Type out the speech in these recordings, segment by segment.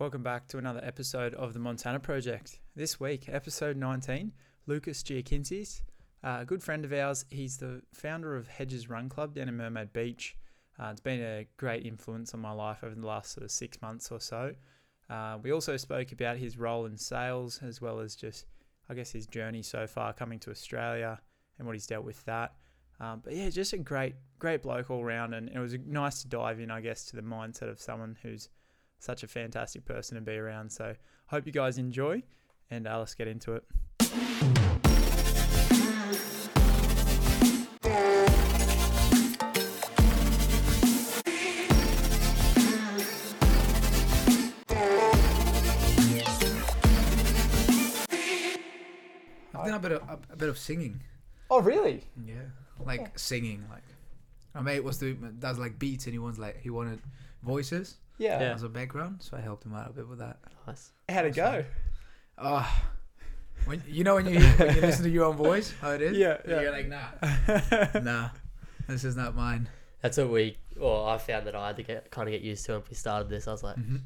Welcome back to another episode of the Montana Project. This week, episode 19, Lukas Giakintzis, uh, a good friend of ours. He's the founder of Hedges Run Club down in Mermaid Beach. Uh, it's been a great influence on my life over the last sort of six months or so. Uh, we also spoke about his role in sales as well as just, I guess, his journey so far coming to Australia and what he's dealt with that. Um, but yeah, just a great, great bloke all round, and it was nice to dive in, I guess, to the mindset of someone who's such a fantastic person to be around. So hope you guys enjoy, and uh, let's get into it. I've done a bit of a, a bit of singing. Oh, really? Yeah, like singing. Like my mate was doing does like beats, and he wants like he wanted voices Yeah. Yeah. as a background, so I helped him out a bit with that. Nice. How'd it go? Oh, when you know when you hear, when you listen to your own voice, how it is. Yeah, yeah. You're like nah, nah, this is not mine. That's what we, well, I found that I had to get kind of get used to when we started this. I was like, Mhm.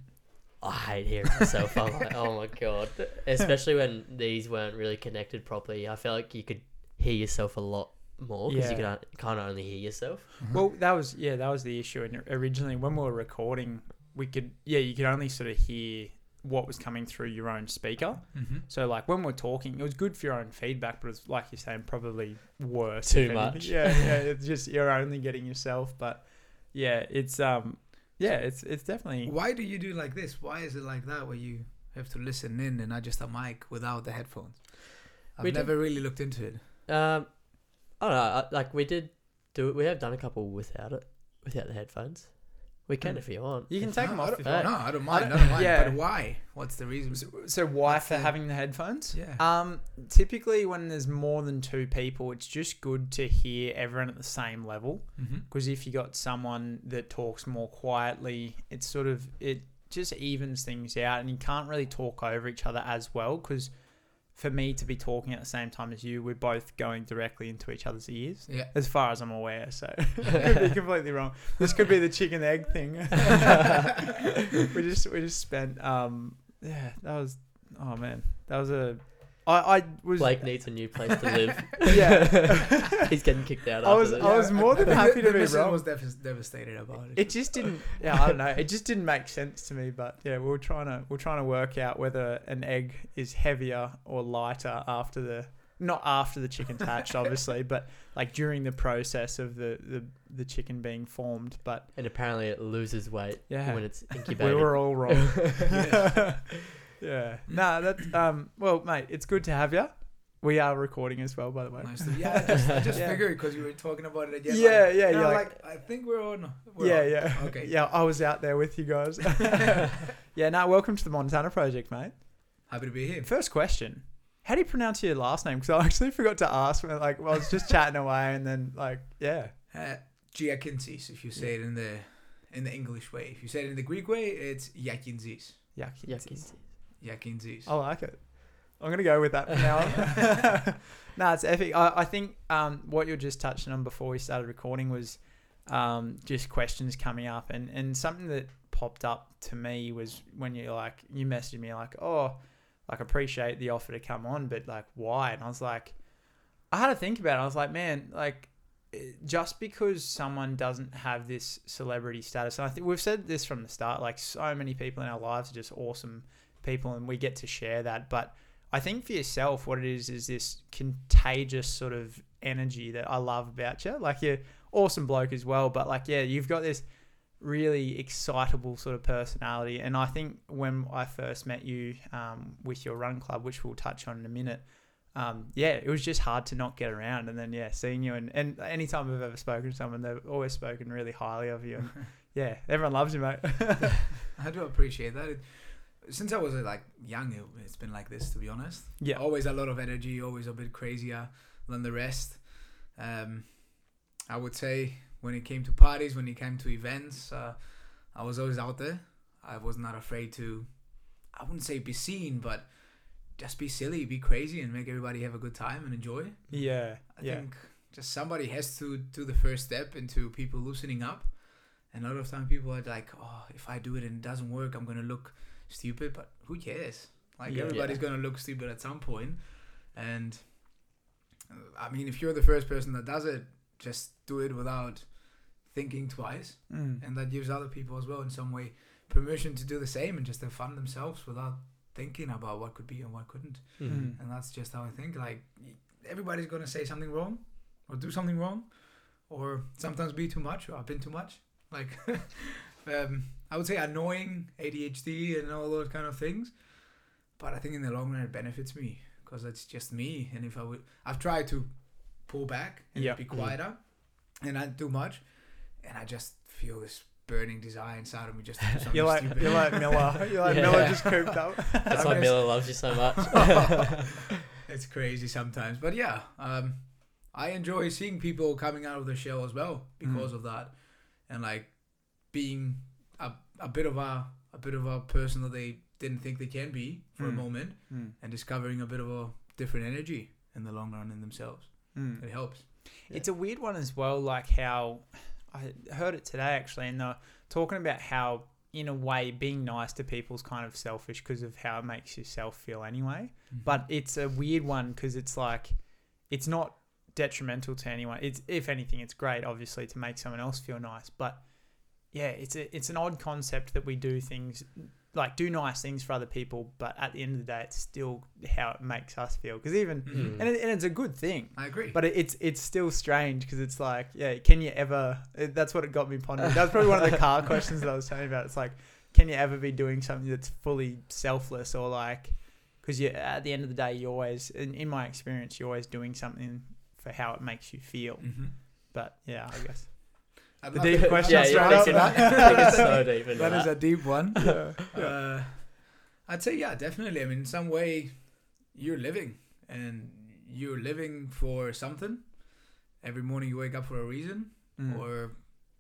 I hate hearing myself. I'm like, oh my god. Especially when these weren't really connected properly. I felt like you could hear yourself a lot more because you Yeah. could kind of only hear yourself. Well, that was yeah, that was the issue. And originally, when we were recording, we could yeah, you could only sort of hear what was coming through your own speaker. Mm-hmm. So like when we're talking, it was good for your own feedback, but it's like you're saying, probably worse. Too much. Yeah, yeah. It's just you're only getting yourself, but yeah, it's um, yeah, it's it's definitely Why do you do like this? Why is it like that where you have to listen in and not just a mic without the headphones? I've We did- never really looked into it. Um, I don't know. Like we did do it. We have done a couple without it, without the headphones. We can Mm. if you want. you can take them no, I off. don't, If, Uh, no, I don't mind. I don't- don't, mind. yeah. But why? What's the reason? so, so why What's for the- having the headphones? Yeah. Um, typically when there's more than two people, it's just good to hear everyone at the same level. Mm-hmm. because if you got someone that talks more quietly, it's sort of it just evens things out, and you can't really talk over each other as well. Because for me to be talking at the same time as you, we're both going directly into each other's ears, Yeah. as far as I'm aware. So could be completely wrong. This could be the chicken egg thing. we just we just spent um yeah that was oh man that was a I I was Blake needs a new place to live. yeah. He's getting kicked out. I after was- this. I was more than happy to the be missus wrong. was devas- devastated about it. it just didn't yeah i don't know it just didn't make sense to me but yeah we were trying to we are trying to work out whether an egg is heavier or lighter after the not after the chicken's hatched obviously but like during the process of the the, the chicken being formed but and apparently it loses weight Yeah. when it's incubated. we were all wrong yeah no that um well mate it's good to have you we are recording as well by the way Nice to, yeah, I just, I just Yeah. figured because you were talking about it again. yeah like, yeah and yeah I'm like, like, I think we're on. We're yeah on. yeah Okay. yeah i was out there with you guys yeah no welcome to the montana project mate Happy to be here. First question: How do you pronounce your last name? Because I actually forgot to ask. When, like, well, I was just chatting away, and then like, yeah, Uh, Giakintzis, if you say it in the in the English way. If you say it in the Greek way, it's Yakinzis. yuck. Yucky. Yakinzis. I like it. I'm gonna go with that for now. no, it's epic. I, I think um, what you're just touching on before we started recording was um, just questions coming up, and and something that popped up to me was when you like you messaged me like, oh, like appreciate the offer to come on, but like why? And I was like, I had to think about it. I was like, man, like eh, just because someone doesn't have this celebrity status, and I think we've said this from the start, like so many people in our lives are just awesome people, and we get to share that, but I think for yourself, what it is is this contagious sort of energy that I love about you. Like you're awesome bloke as well, but like yeah, you've got this really excitable sort of personality. And I think when I first met you um, with your run club, which we'll touch on in a minute, um, yeah, it was just hard to not get around. And then yeah, seeing you and and anytime I've ever spoken to someone, they've always spoken really highly of you. And yeah, everyone loves you, mate. I do appreciate that. It, since I was uh, like young, it, it's been like this. To be honest, yeah, always a lot of energy, always a bit crazier than the rest. Um, I would say when it came to parties, when it came to events, uh, I was always out there. I was not afraid to, I wouldn't say be seen, but just be silly, be crazy, and make everybody have a good time and enjoy. yeah, I yeah. think just somebody has to do the first step into people loosening up. And a lot of time people are like, oh, if I do it and it doesn't work, I'm gonna look stupid, but who cares? Like Yeah. everybody's Yeah. gonna look stupid at some point, and I mean, if you're the first person that does it, just do it without thinking twice, Mm. and that gives other people as well in some way permission to do the same and just have fun themselves without thinking about what could be and what couldn't. Mm. And that's just how I think. Like everybody's gonna say something wrong, or do something wrong, or sometimes be too much or been too much. Like um, I would say annoying ADHD and all those kind of things. But I think in the long run it benefits me because it's just me. And if I would, I've tried to pull back and Yeah. be quieter, and not do much, and I just feel this burning desire inside of me just to do something You're like stupid. you're like Miller. You're like Yeah. Miller just cooped up. That's I'm why just- Miller loves you so much. it's crazy sometimes. But yeah, um, I enjoy seeing people coming out of the shell as well because of that, and like being a, bit of a a bit of a person that they didn't think they can be for a Mm. moment, Mm. and discovering a bit of a different energy in the long run in themselves. Mm. It helps. It's a weird one as well, like how I heard it today actually, and they're talking about how, in a way, being nice to people is kind of selfish because of how it makes yourself feel anyway. But it's a weird one because it's like, it's not detrimental to anyone. It's if anything, it's great, obviously, to make someone else feel nice. But yeah, it's a it's an odd concept that we do things like do nice things for other people, but at the end of the day, it's still how it makes us feel. Because even Mhm. and, it, and it's a good thing. I agree. But it, it's it's still strange because it's like, yeah, can you ever? It, that's what it got me pondering. That's probably one of the car questions that I was telling you about. It's like, can you ever be doing something that's fully selfless or like, because you at the end of the day, you always, in, in my experience, you're always doing something for how it makes you feel. Mhm. But yeah, I guess. I'd The deep to- question yeah, straight you're up. thinking so deep that that. is a deep one. yeah. Uh, I'd say yeah, definitely. I mean, in some way, you're living, and you're living for something. Every morning you wake up for a reason, Mm. or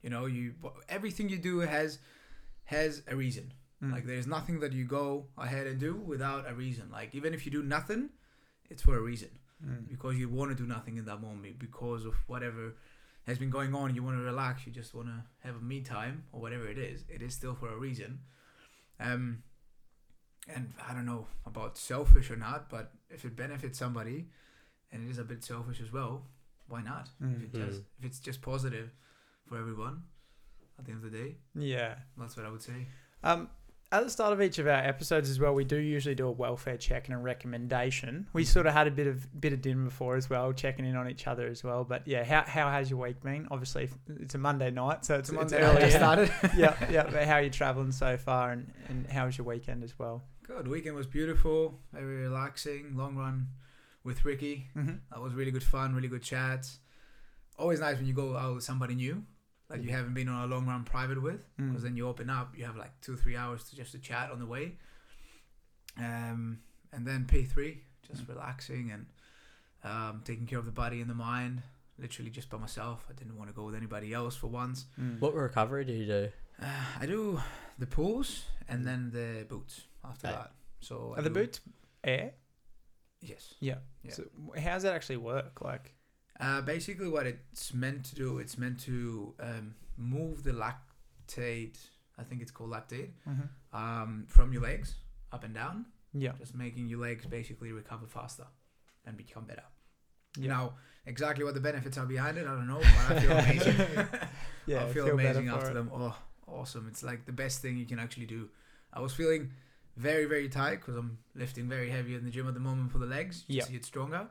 you know, you everything you do has has a reason. Mm. Like there's nothing that you go ahead and do without a reason. Like even if you do nothing, it's for a reason Mm. because you want to do nothing in that moment because of whatever has been going on. You want to relax. You just want to have a me time or whatever it is. It is still for a reason. Um, and I don't know about selfish or not, but if it benefits somebody, and it is a bit selfish as well, why not? Mm. If, it just, Mm. if it's just positive for everyone, at the end of the day, Yeah. that's what I would say. Um, at the start of each of our episodes as well, we do usually do a welfare check and a recommendation. We sort of had a bit of bit of dinner before as well, checking in on each other as well. But yeah, how, how has your week been? Obviously, it's a Monday night, so it's, It's it's Monday early. started. yeah, yeah. But how are you traveling so far, and, and how was your weekend as well? Good. Weekend was beautiful, very relaxing. Long run with Ricky. Mm-hmm. That was really good fun, really good chats. Always nice when you go out with somebody new that you haven't been on a long run private with, Mm. because then you open up. You have like two, three hours to just to chat on the way. Um, and then P three, just relaxing and um, taking care of the body and the mind. Literally just by myself. I didn't want to go with anybody else for once. Mm. What recovery do you do? Uh, I do the pools and then the boots after Okay. that. So I Are the do- boots air? Yes. Yeah. Yeah. So how does that actually work? Like, Uh, basically, what it's meant to do, it's meant to um, move the lactate. I think it's called lactate um, from your legs up and down, yeah, just making your legs basically recover faster and become better. yeah, Now, exactly what the benefits are behind it, I don't know, but I feel amazing. yeah. I feel, better amazing after it. them. Oh, awesome! It's like the best thing you can actually do. I was feeling very, very tight because I'm lifting very heavy in the gym at the moment for the legs Yeah. to get stronger.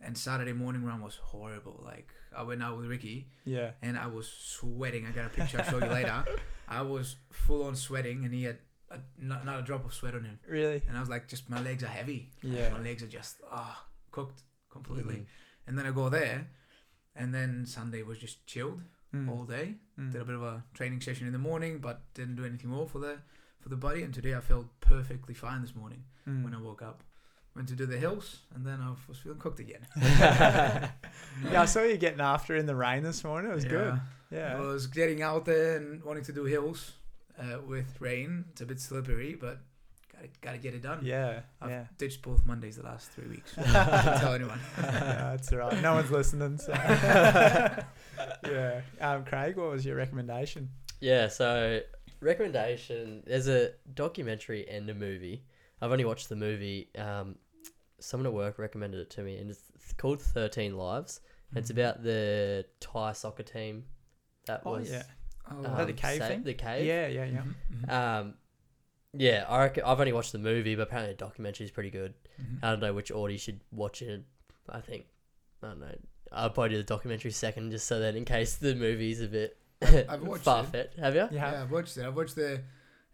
And Saturday morning run was horrible. Like I went out with Ricky Yeah. and I was sweating. I got a picture. I'll show you later. I was full on sweating, and he had a, not, not a drop of sweat on him. Really? And I was like, just my legs are heavy. Yeah. my legs are just ah cooked completely. Mhm. And then I go there, and then Sunday was just chilled Mm. all day. Mm. Did a bit of a training session in the morning, but didn't do anything more for the for the body. And today I felt perfectly fine this morning Mm. when I woke up. Went to do the hills, and then I was feeling cooked again. yeah, I saw you getting after in the rain this morning. It was good. Yeah, I was getting out there and wanting to do hills uh, with rain. It's a bit slippery, but gotta gotta get it done. Yeah. I've Yeah. ditched both Mondays the last three weeks. Don't tell anyone. yeah, that's all right. No one's listening. So. yeah. Um, Craig, what was your recommendation? Yeah, so recommendation. There's a documentary and a movie. I've only watched the movie. Um, someone at work recommended it to me, and it's called Thirteen Lives. And It's about the Thai soccer team that Oh was yeah, Oh, um, the cave sa- thing? The cave. yeah, yeah, yeah. Mhm, mhm, Um, yeah, I reckon I've only watched the movie, but apparently the documentary is pretty good. mhm. I don't know which order you should watch it. I think I don't know. I'll probably do the documentary second, just so that in case the movie's a bit I've watched far fetched. Have you? Yeah. Yeah, I've watched it. I've watched the,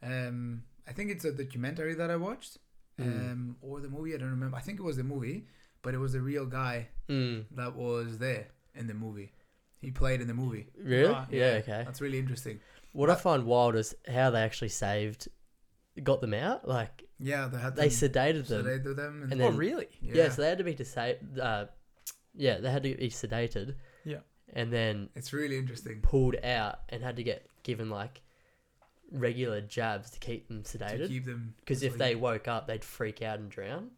um, I think it's a documentary that I watched, Mm. um, or the movie. I don't remember. I think it was the movie, but it was the real guy Mm. that was there in the movie. He played in the movie. Really? Right. Yeah. Okay. That's really interesting. What I find wild is how they actually saved, got them out. Like Yeah, they had they them, sedated them. sedated them, and, And oh really? yeah. so they had to be disa- uh, Yeah, they had to be sedated. Yeah. And then it's really interesting pulled out and had to get given like regular jabs to keep them to sedated. keep them. Because if asleep. they woke up, they'd freak out and drown.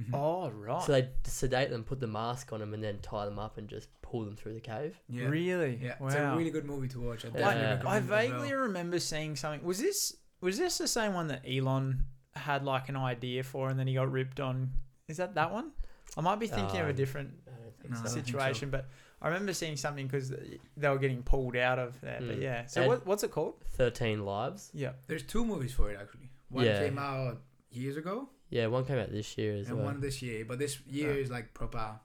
Mhm. Oh right. So they'd sedate them, put the mask on them, and then tie them up and just pull them through the cave. yeah, Really? yeah, Wow. it's a really good movie to watch. I Yeah. definitely I- recommend I it as vaguely well. remember seeing something. Was this was this the same one that Elon had like an idea for, and then he got ripped on? Is that that one? I might be thinking of a Um, different I don't think No, I so. don't think so. situation, but I remember seeing something because they were getting pulled out of there. But Mm. yeah. So what, what's it called? Thirteen lives. Yeah. There's two movies for it actually. One Yeah. came out years ago, Yeah, one came out this year as and well. one this year. But this year Yeah. is like proper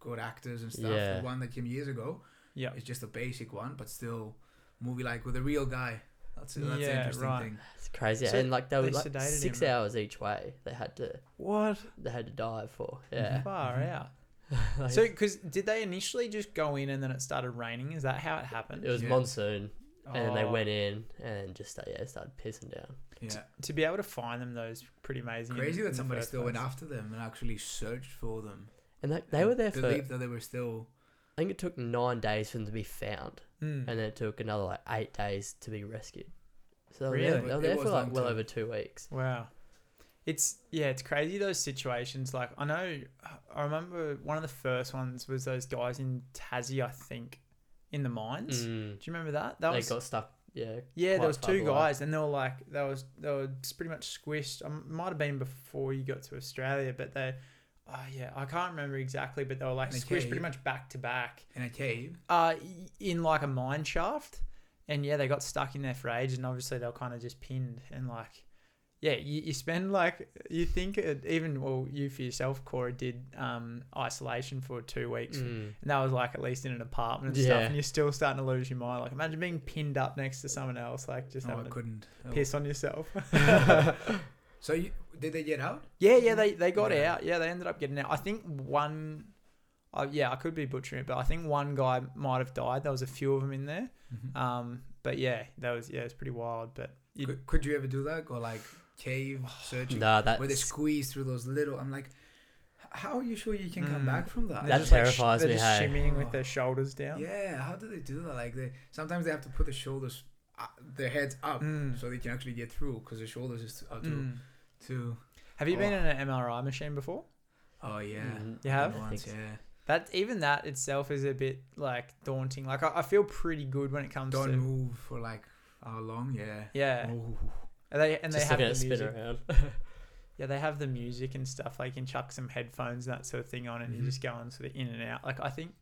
good actors and stuff. Yeah. The one that came years ago Yeah. is just a basic one, but still movie like with a real guy. That's that's the Yeah, interesting right. thing. It's crazy, So and like they were like six him, right? hours each way. They had to What? they had to dive for. Yeah. Far out. Like, So, because did they initially just go in and then it started raining? Is that how it happened? it was Yeah. monsoon, and then they Oh, went in and just uh, yeah started pissing down. Yeah. to be able to find them. Those pretty amazing. in- Crazy in that the somebody first still went place. after them and actually searched for them. And they, they and were there for I Believed that they were still. I think it took nine days for them to be found, Mm. and then it took another like eight days to be rescued. So they were Really? there, they were It there was for like long well term. over two weeks. Wow. It's yeah, it's crazy those situations. Like I know, I remember one of the first ones was those guys in Tassie, I think, in the mines. Mm. Do you remember that? That They was got stuck. Yeah. yeah. There was two below. guys, and they were like they was they were just pretty much squished. I might have been before you got to Australia, but they. Oh yeah, I can't remember exactly, but they were like In a squished pretty much back to back. in a cave. Uh, in like a mine shaft, and yeah, they got stuck in there for ages, and obviously they were kind of just pinned and like, yeah, you, you spend like you think it, even well, you for yourself, Cora did um isolation for two weeks, Mm. and that was like at least in an apartment and stuff, and you're still starting to lose your mind. Like imagine being pinned up next to someone else, like just No, I couldn't. Oh. piss on yourself. So you, did they get out? Yeah, yeah, they they got Yeah. out. Yeah, they ended up getting out. I think one, uh, yeah, I could be butchering it, but I think one guy might have died. There was a few of them in there. Um, but yeah, that was yeah, it's pretty wild. But Could, could you ever do that? Go like cave searching Nah, that's where they squeeze through those little. I'm like, how are you sure you can come Mm. back from that? they're That just, like, sh- terrifies they're me, just hey. shimmying with Oh. their shoulders down. Yeah, how do they do that? Like they sometimes they have to put the shoulders, uh, their heads up, Mm. so they can actually get through because the shoulders is too, are too, Mm. too. Have you been Oh. in an MRI machine before? Oh yeah, Mhm. You have? Once, so. yeah. That even that itself is a bit like daunting. Like I, I feel pretty good when it comes Don't to move for like how long? Yeah. yeah. Ooh. And they and they just have the it spin music. around. Yeah, they have the music and stuff. Like you can chuck some headphones and that sort of thing on, and Mhm. you just go on sort of in and out. Like I think,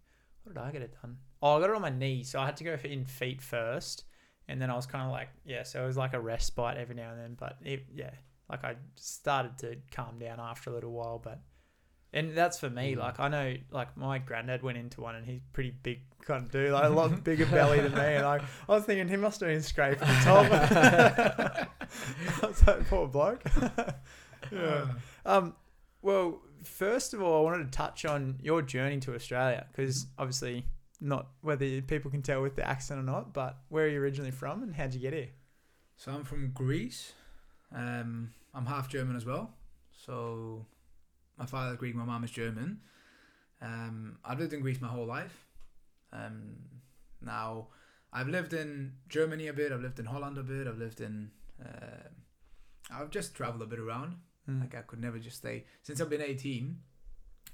what did I get it done? Oh, I got it on my knee, so I had to go for in feet first, and then I was kind of like, yeah. So it was like a respite every now and then, but it, yeah, like I started to calm down after a little while, but. And that's for me. Mm. Like I know, like my granddad went into one, and he's pretty big kind of dude, like a lot bigger belly than me. And like I was thinking, he must have been scraping the top. I was like, poor bloke. yeah. Um, well, first of all, I wanted to touch on your journey to Australia because obviously, not whether people can tell with the accent or not, but where are you originally from and how'd you get here? So I'm from Greece. Um, I'm half German as well. So my father's Greek, my mom is German. Um, I've lived in Greece my whole life. Um, now I've lived in Germany a bit. I've lived in Holland a bit. I've lived in. Uh, I've just traveled a bit around. Mm. Like I could never just stay. Since I've been 18,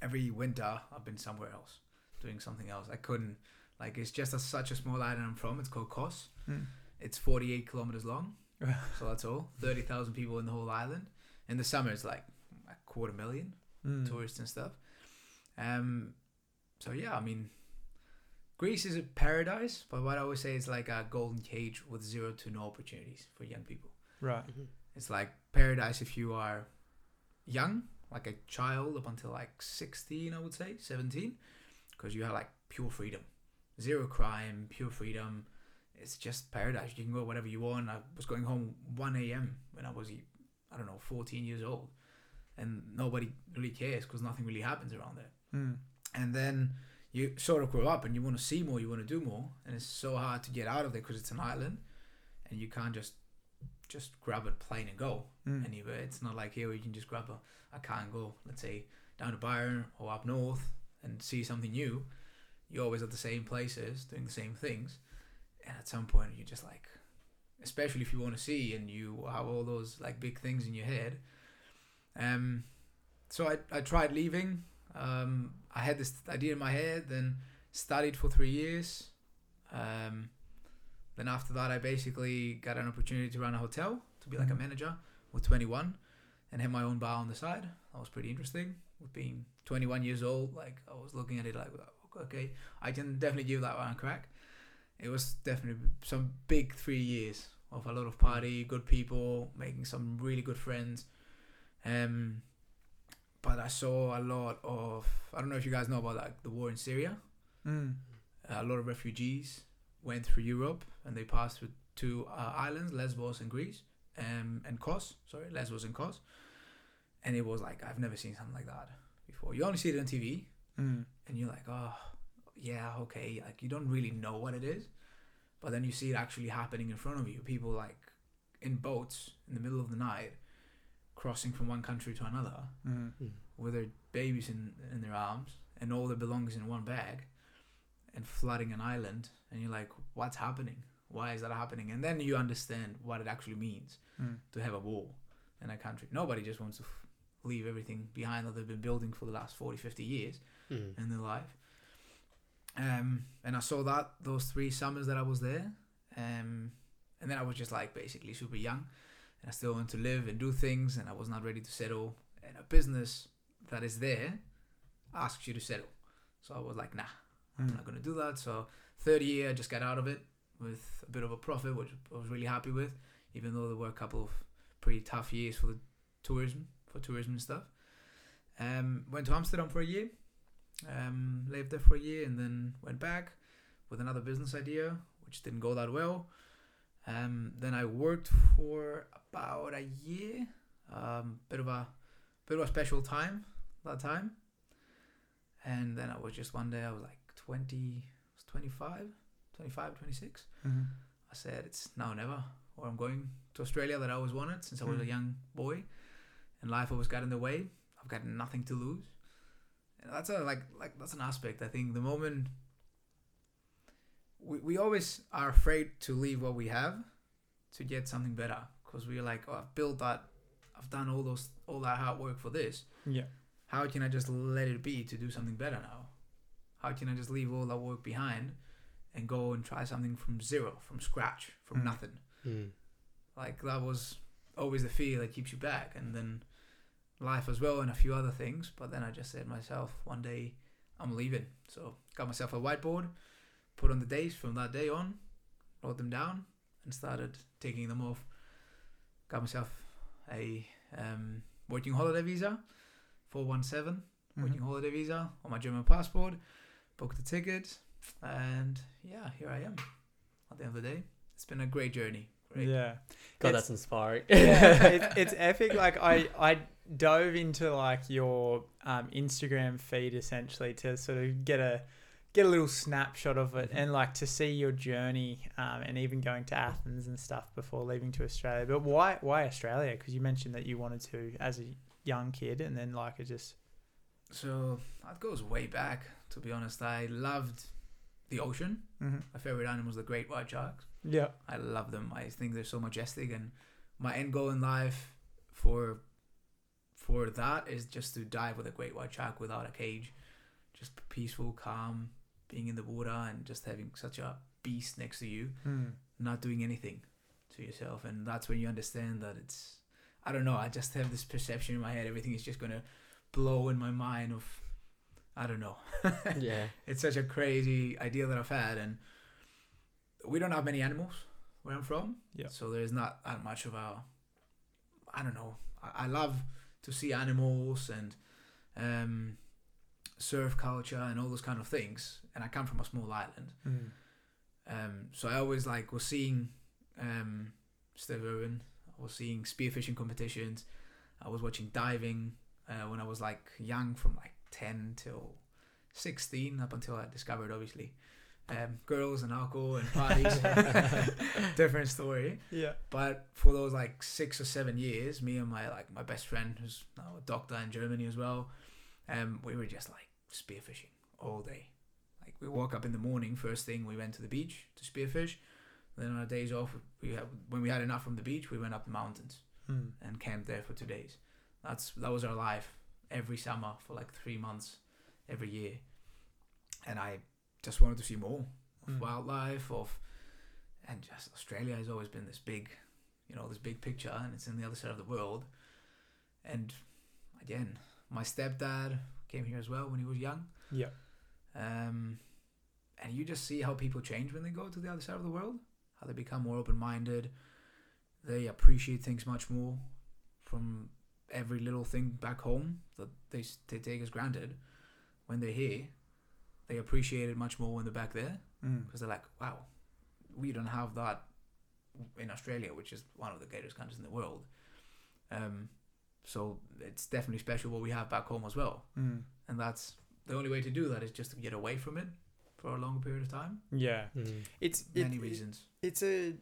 every winter I've been somewhere else, doing something else. I couldn't. Like it's just a, such a small island I'm from. It's called Kos. Mm. It's 48 kilometers long. so that's all. Thirty thousand people in the whole island. In the summer, it's like a quarter million Mm. tourists and stuff. Um, so yeah, I mean, Greece is a paradise, but what I always say is like a golden cage with zero to no opportunities for young people. Right. Mhm. It's like paradise if you are young, like a child up until like 16, I would say, 17, because you have like pure freedom. Zero crime, pure freedom. It's just paradise. You can go whatever you want. I was going home 1 a.m. when I was, I don't know, 14 years old. And nobody really cares because nothing really happens around there. Mm. And then you sort of grow up and you want to see more, you want to do more. And it's so hard to get out of there because it's an island and you can't just just grab a plane and go Mm. anywhere. It's not like here where you can just grab a, a car and go, let's say, down to Byron or up north and see something new. You're always at the same places doing the same things. And at some point, you're just like, especially if you want to see and you have all those like big things in your head. Um, so I, I tried leaving. Um, I had this idea in my head, then studied for three years. Um, then after that, I basically got an opportunity to run a hotel to be like a Mhm. manager with 21 and have my own bar on the side. That was pretty interesting. With being 21 years old, like I was looking at it like, okay, I can definitely give that one a crack. It was definitely some big three years of a lot of party, good people, making some really good friends. Um, but I saw a lot of I don't know if you guys know about like the war in Syria. Mm. A lot of refugees went through Europe and they passed through two uh, islands, Lesbos and Greece, um, and Kos. Sorry, Lesbos and Kos. And it was like I've never seen something like that before. You only see it on TV, Mm. and you're like, oh, yeah, okay. Like you don't really know what it is, but then you see it actually happening in front of you. People like in boats in the middle of the night, crossing from one country to another Mm. Mm. with their babies in in their arms and all their belongings in one bag, and flooding an island. And you're like, what's happening? Why is that happening? And then you understand what it actually means Mm. to have a war in a country. Nobody just wants to f- leave everything behind that they've been building for the last 40, 50 years Mm. in their life. Um, and I saw that those three summers that I was there. Um, and then I was just like basically super young, and I still want to live and do things, and I was not ready to settle. And a business that is there asks you to settle. So I was like, nah, I'm Mm. not gonna do that. So third year, I just got out of it with a bit of a profit, which I was really happy with, even though there were a couple of pretty tough years for the tourism, for tourism and stuff. Um, went to Amsterdam for a year, um, lived there for a year, and then went back with another business idea, which didn't go that well. Um, then I worked for about a year, um, bit of a bit of a special time that time. And then I was just one day I was like 20, I was 25, 25, 26. Mhm. I said it's now or never, or I'm going to Australia that I always wanted since I was a Mm. young boy, and life always got in the way. I've got nothing to lose, and that's a like like that's an aspect. I think the moment we we always are afraid to leave what we have to get something better because we're like, oh, I've built that, I've done all those all that hard work for this. Yeah. How can I just let it be to do something better now? How can I just leave all that work behind and go and try something from zero, from scratch, from Mm. nothing? Mm. Like that was always the fear that keeps you back, and then life as well, and a few other things. But then I just said to myself, one day I'm leaving. So got myself a whiteboard, put on the days from that day on, wrote them down, and started taking them off. Got myself a um, working holiday visa, four one seven working holiday visa on my German passport, booked the ticket, and yeah, here I am. At the end of the day, it's been a great journey. Great. Yeah. God, It's- that's inspiring. yeah, it's, it's epic. Like I, I dove into like your um, Instagram feed essentially to sort of get a get a little snapshot of it and like to see your journey um, and even going to Athens and stuff before leaving to Australia. But why why Australia? Because you mentioned that you wanted to as a young kid and then like it just So that goes way back. To be honest, I loved the ocean. mhm. My favorite animal was the great white sharks. yeah I love them. I think they're so majestic, and my end goal in life for for that is just to dive with a great white shark without a cage, just peaceful, calm, being in the water, and just having such a beast next to you, mm. not doing anything to yourself, and that's when you understand that it's. I don't know. I just have this perception in my head. Everything is just gonna blow in my mind. Of, I don't know. yeah. It's such a crazy idea that I've had, and we don't have many animals where I'm from. Yeah. So there's not that much of a. I don't know. I, I love to see animals and um, surf culture and all those kind of things. And I come from a small island, Mm. um, so I always like was seeing um, Steve Irwin. I was seeing spearfishing competitions. I was watching diving uh, when I was like young, from like ten till sixteen, up until I discovered obviously um, girls and alcohol and parties. Different story. Yeah. But for those like six or seven years, me and my like my best friend, who's now a doctor in Germany as well, um, we were just like spearfishing all day. Like we woke up in the morning, first thing we went to the beach to spearfish. Then on our days off, we had, when we had enough from the beach, we went up the mountains Mm. and camped there for two days. That's that was our life every summer for like three months, every year. And I just wanted to see more of Mm. wildlife, of and just Australia has always been this big, you know, this big picture, and it's in the other side of the world. And again, my stepdad came here as well when he was young. Yeah. Um, and you just see how people change when they go to the other side of the world, how they become more open minded, they appreciate things much more from every little thing back home that they, they take as granted. When they're here, they appreciate it much more when they're back there Mm. because they're like, wow, we don't have that in Australia, which is one of the greatest countries in the world. Um, so it's definitely special what we have back home as well Mm. and that's the only way to do that is just to get away from it for a longer period of time. Yeah. Mm. It's Many it- reasons. it's a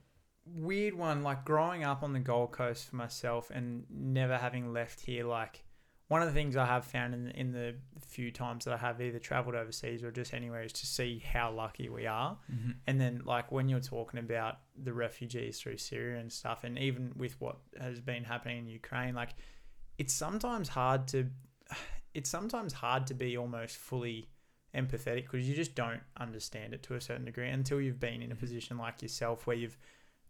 weird one like growing up on the gold coast for myself and never having left here like one of the things i have found in, in the few times that i have either traveled overseas or just anywhere is to see how lucky we are Mm-hmm. and then like when you're talking about the refugees through syria and stuff and even with what has been happening in ukraine like it's sometimes hard to it's sometimes hard to be almost fully empathetic because you just don't understand it to a certain degree until you've been in a Mhm. position like yourself where you've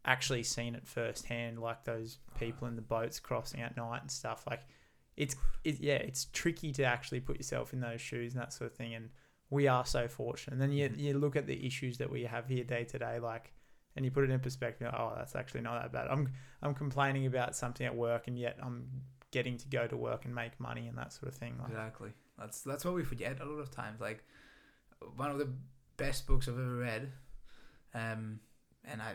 actually seen it firsthand like those people in the boats crossing at night and stuff like it's it, yeah it's tricky to actually put yourself in those shoes and that sort of thing and we are so fortunate and then you, Mhm. you look at the issues that we have here day to day like and you put it in perspective oh that's actually not that bad i'm i'm complaining about something at work and yet i'm getting to go to work and make money and that sort of thing like Exactly. That's that's what we forget a lot of times. Like one of the best books I've ever read, um, and I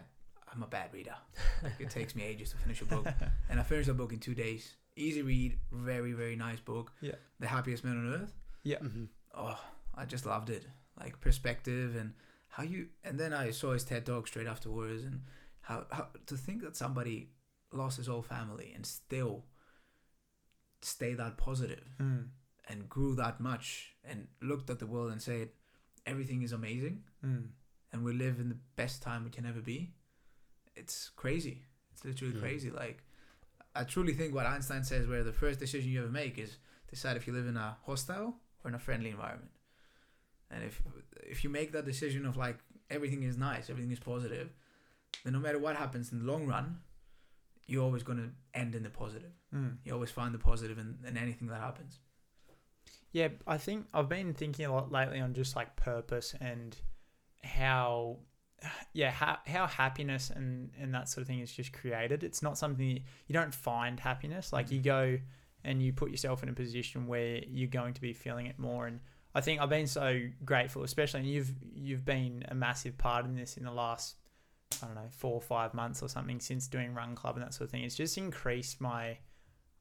I'm a bad reader. Like, it takes me ages to finish a book, and I finished a book in two days. Easy read, very very nice book. Yeah. The Happiest Man on Earth. Mhm. oh, I just loved it. Like perspective and how you. And then I saw his TED talk straight afterwards, and how, how to think that somebody lost his whole family and still stay that positive mm, and grew that much and looked at the world and said everything is amazing mm, and we live in the best time we can ever be. It's crazy. It's literally Yeah. crazy. Like I truly think what Einstein says, where the first decision you ever make is decide if you live in a hostile or in a friendly environment. And if if you make that decision of like everything is nice, everything is positive, then no matter what happens in the long run, you're always gonna end in the positive. mm. You always find the positive in, in anything that happens. Yeah, I think I've been thinking a lot lately on just like purpose and how, yeah, how, how happiness and, and that sort of thing is just created. It's not something you, you don't find happiness. Like you go and you put yourself in a position where you're going to be feeling it more. And I think I've been so grateful, especially and you've you've been a massive part in this in the last I don't know four or five months or something since doing Run Club and that sort of thing. It's just increased my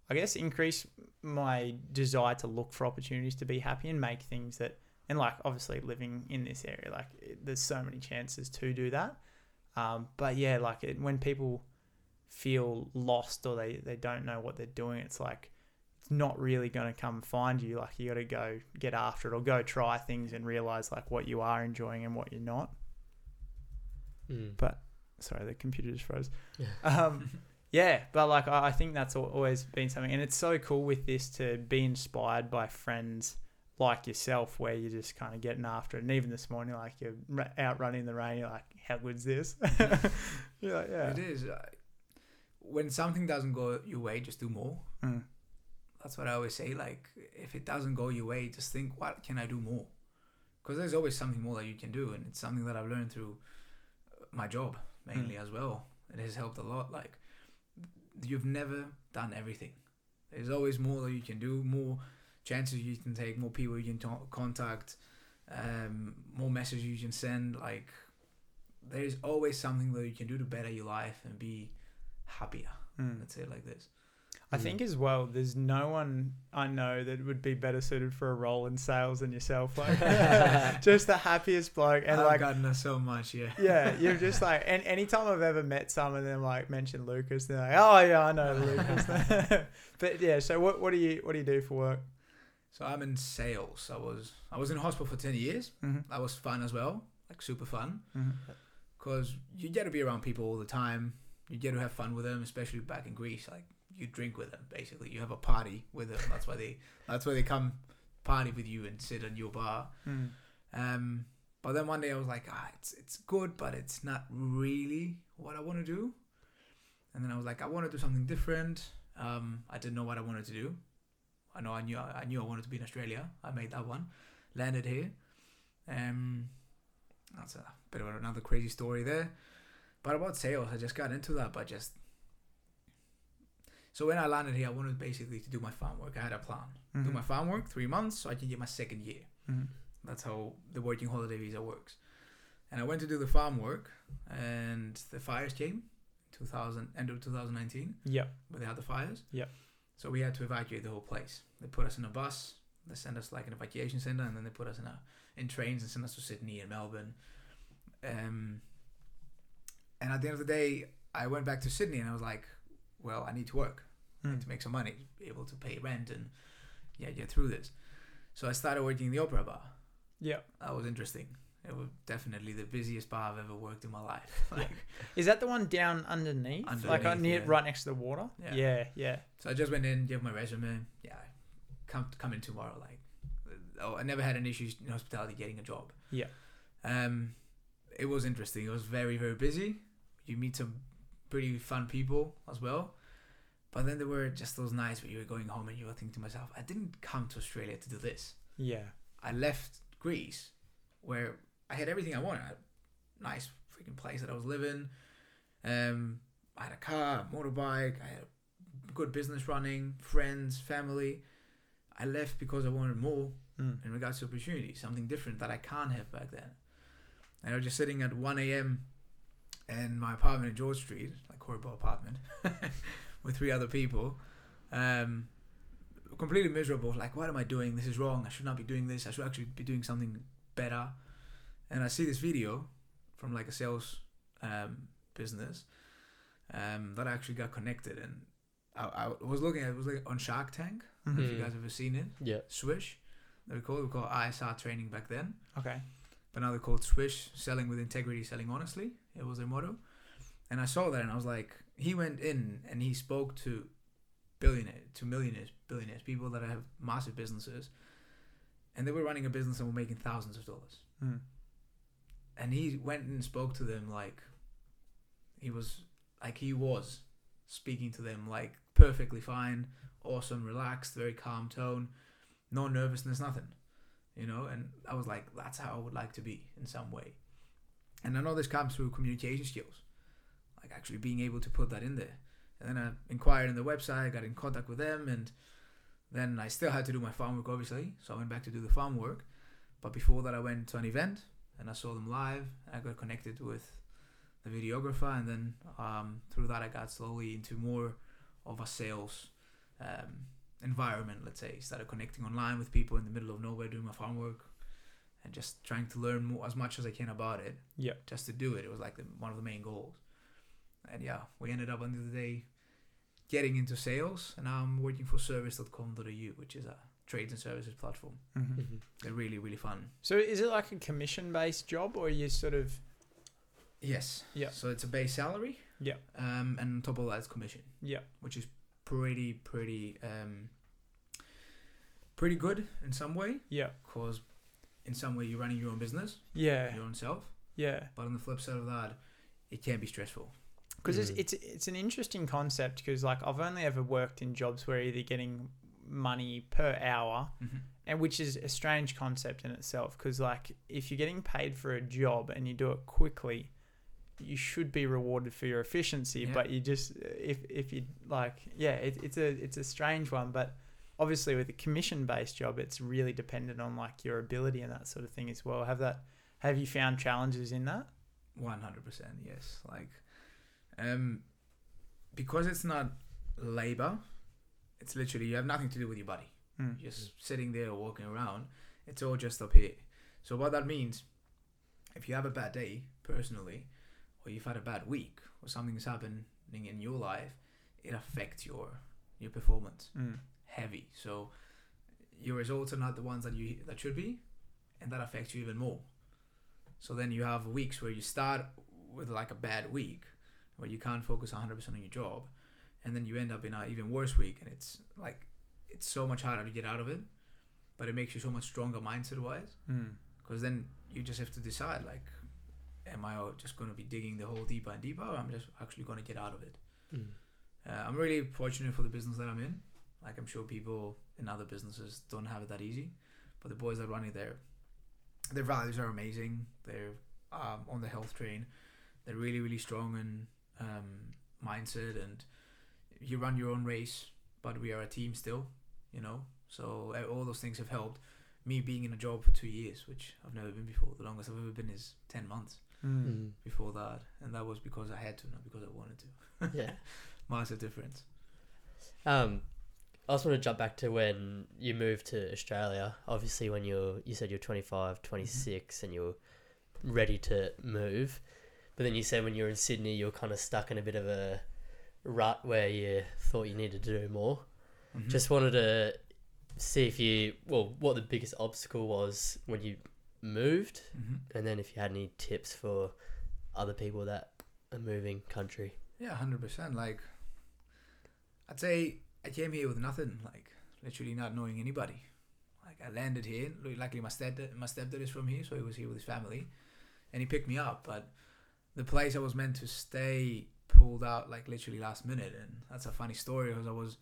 I guess increased my desire to look for opportunities to be happy and make things that and like obviously living in this area like there's so many chances to do that. Um, but yeah like it, when people feel lost or they, they don't know what they're doing it's like it's not really going to come find you. Like you got to go get after it or go try things and realize like what you are enjoying and what you're not Mm. sorry the computer just froze Yeah. um, yeah but like I, I think that's always been something and it's so cool with this to be inspired by friends like yourself where you're just kind of getting after it and even this morning like you're out running in the rain you're like how good's this you're like yeah It is. When something doesn't go your way, just do more. Mm. That's what I always say. Like, if it doesn't go your way, just think, what can I do more? Because there's always something more that you can do, and it's something that I've learned through uh, my job mainly as well. It has helped a lot. Like, you've never done everything. There's always more that you can do, more chances you can take, more people you can ta- contact, um, more messages you can send. Like, there's always something that you can do to better your life and be happier. Mm. Let's say it like this. I Mm. think as well, there's no one I know that would be better suited for a role in sales than yourself. Like, just the happiest bloke, and I've like, gotten her so much, yeah. yeah, you're just like, and anytime I've ever met someone, then like mention Lukas, they're like, oh yeah, I know Lukas. but yeah, so what what do you what do you do for work? So I'm in sales. I was I was in hospital for ten years. Mm-hmm. That was fun as well, like super fun, Mm-hmm. because you get to be around people all the time. You get to have fun with them, especially back in Greece. Like you drink with them, basically. You have a party with them. That's why they that's why they come party with you and sit in your bar. Mm. Um, but then one day I was like, ah, it's it's good, but it's not really what I want to do. And then I was like, I want to do something different. Um, I didn't know what I wanted to do. I know I knew I knew I wanted to be in Australia. I made that one, landed here. Um, that's a bit of another crazy story there. But about sales, I just got into that, but just. So when I landed here, I wanted basically to do my farm work. I had a plan. Do Mhm. my farm work three months, so I can get my second year. Mhm. That's how the working holiday visa works. And I went to do the farm work, and the fires came, 2000 end of 2019, Yeah. where they had the fires. Yeah. So we had to evacuate the whole place. They put us in a bus. They sent us like an evacuation center, and then they put us in a in trains and sent us to Sydney and Melbourne. Um, and at the end of the day, I went back to Sydney, and I was like, "Well, I need to work." Mm. to make some money, be able to pay rent and yeah, get through this. So I started working in the opera bar. Yeah, That was interesting. It was definitely the busiest bar I've ever worked in my life. Like, Is that the one down underneath? like uh, Underneath, near yeah. right next to the water? Yeah. Yeah, yeah. so I just went in, gave my resume. Yeah, come come in tomorrow. Like, oh, I never had any issues in hospitality getting a job. Yeah. Um, it was interesting. It was very very busy. You meet some pretty fun people as well. But then there were just those nights where you were going home and you were thinking to myself, I didn't come to Australia to do this. Yeah. I left Greece, where I had everything I wanted. I nice freaking place that I was living. Um, I had a car, a motorbike. I had a good business running, friends, family. I left because I wanted more Mm. in regards to opportunity, something different that I can't have back then. And I was just sitting at 1 a.m. in my apartment in George Street, like horrible apartment, with three other people. Um, completely miserable. Like, what am I doing? This is wrong. I should not be doing this. I should actually be doing something better. And I see this video from like a sales um, business um, that I actually got connected. And I, I was looking at it was like on Shark Tank. If you Mm. guys ever seen it, Yeah. Swish. They were called, they were called ISR training back then. Okay. But now they're called Swish, selling with integrity, selling honestly. It was their motto. And I saw that and I was like, he went in and he spoke to billionaires, to millionaires, billionaires, people that have massive businesses. And they were running a business and were making thousands of dollars. Mm. And he went and spoke to them like he was like he was speaking to them like perfectly fine, awesome, relaxed, very calm tone, no nervousness, nothing. You know, and I was like, that's how I would like to be in some way. And I know this comes through communication skills, like actually being able to put that in there. And then I inquired on the website, got in contact with them, and then I still had to do my farm work, obviously. So I went back to do the farm work. But before that, I went to an event and I saw them live. I got connected with the videographer, and then um, through that, I got slowly into more of a sales um, environment. Let's say, started connecting online with people in the middle of nowhere, doing my farm work, and just trying to learn more as much as I can about it. Yeah. Just to do it, it was like the, one of the main goals. And yeah, we ended up under the day getting into sales, and now I'm working for service.com.au, which is a trades and services platform. Mhm. Mhm. They're really, really fun. So is it like a commission based job or you sort of Yes. Yeah. So it's a base salary. Yeah. Um, and on top of that, it's commission, yeah. which is pretty, pretty, um, pretty good in some way, Yeah. because in some way you're running your own business, Yeah. your own self. Yeah. But on the flip side of that, it can be stressful. because Mm. it's, it's it's an interesting concept because like I've only ever worked in jobs where you're either getting money per hour Mm-hmm. and which is a strange concept in itself because like if you're getting paid for a job and you do it quickly you should be rewarded for your efficiency Yeah. but you just if if you like yeah it, it's a it's a strange one but obviously with a commission based job it's really dependent on like your ability and that sort of thing as well have that have you found challenges in that One hundred percent, yes. Like, um, because it's not labor, it's literally you have nothing to do with your body. Mm. You're just sitting there or walking around. It's all just up here. So what that means, if you have a bad day personally, or you've had a bad week, or something's happening in your life, it affects your your performance Mm. Heavy. So your results are not the ones that you that should be, and that affects you even more. So then you have weeks where you start with like a bad week, where you can't focus 100% on your job, and then you end up in an even worse week, and it's like it's so much harder to get out of it, but it makes you so much stronger mindset wise, Mm. because then you just have to decide like, am I just going to be digging the hole deeper and deeper, or I'm just actually going to get out of it. Mm. Uh, I'm really fortunate for the business that I'm in. Like I'm sure people in other businesses don't have it that easy, but the boys that run it there, their values are amazing. They're um, on the health train. They're really really strong in um, mindset, and you run your own race, but we are a team still. You know, so uh, all those things have helped. Me being in a job for two years, which I've never been before. The longest I've ever been is ten months. Mm. before that, and that was because I had to, not because I wanted to. Yeah. Massive difference. Um, I just want to jump back to when you moved to Australia. Obviously, when you're, you said you're 25, 26, and you're ready to move. But then you said when you were in Sydney, you were kind of stuck in a bit of a rut where you thought you needed to do more. Mhm. Just wanted to see if you, well, what the biggest obstacle was when you moved, Mhm. and then if you had any tips for other people that are moving country. Yeah, hundred percent. Like, I'd say I came here with nothing. Like, literally not knowing anybody. Like, I landed here. Luckily, my stepdad, my stepdad is from here, so he was here with his family, and he picked me up. But the place I was meant to stay pulled out like literally last minute, and that's a funny story because I was,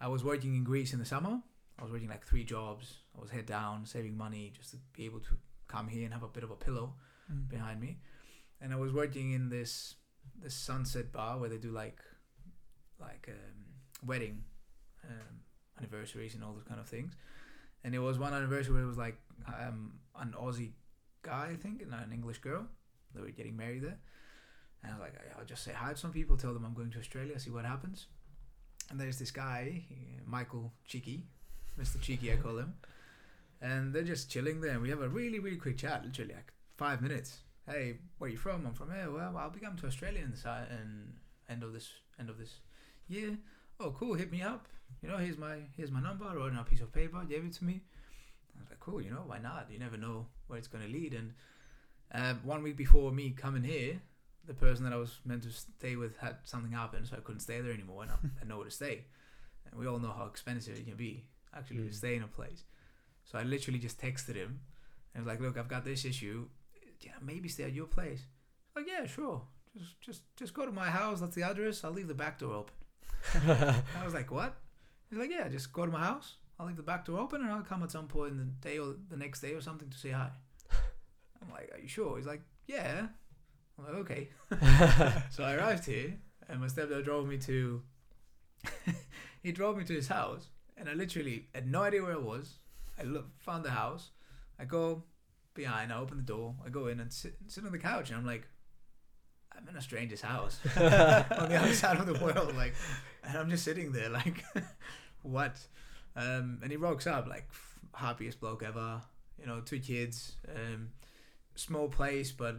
I was working in Greece in the summer. I was working like three jobs. I was head down, saving money just to be able to come here and have a bit of a pillow Mm. behind me, and I was working in this this sunset bar where they do like like um, wedding um, anniversaries and all those kind of things. And it was one anniversary where it was like um, an Aussie guy, I think, and an English girl. They were getting married there. And I was like, I'll just say hi to some people, tell them I'm going to Australia, see what happens. And there's this guy, Michael Cheeky, Mr. Cheeky, I call him. And they're just chilling there. And we have a really, really quick chat, literally like five minutes. Hey, where are you from? I'm from here. Well, I'll be coming to Australia in the si- in end of this end of this year. Oh, cool. Hit me up. You know, here's my here's my number. I wrote on a piece of paper. Gave it to me. I was like, cool. You know, why not? You never know where it's gonna lead. And um, one week before me coming here, the person that I was meant to stay with had something happen, so I couldn't stay there anymore. And I had nowhere to stay. And we all know how expensive it can be actually to Mm. stay in a place. So I literally just texted him and was like, look, I've got this issue. Yeah, maybe stay at your place. Like, yeah, sure. Just just just go to my house. That's the address. I'll leave the back door open. I was like, what? He's like, yeah, just go to my house. I'll leave the back door open and I'll come at some point in the day or the next day or something to say hi. I'm like, are you sure? He's like, yeah. I'm like, okay. so I arrived here and my stepdad drove me to. he drove me to his house and I literally had no idea where I was. I look, found the house. I go behind. I open the door. I go in and sit, sit on the couch and I'm like, I'm in a stranger's house on the other side of the world, like, and I'm just sitting there, like, what? Um, and he rocks up, like, happiest bloke ever. You know, two kids, um, small place, but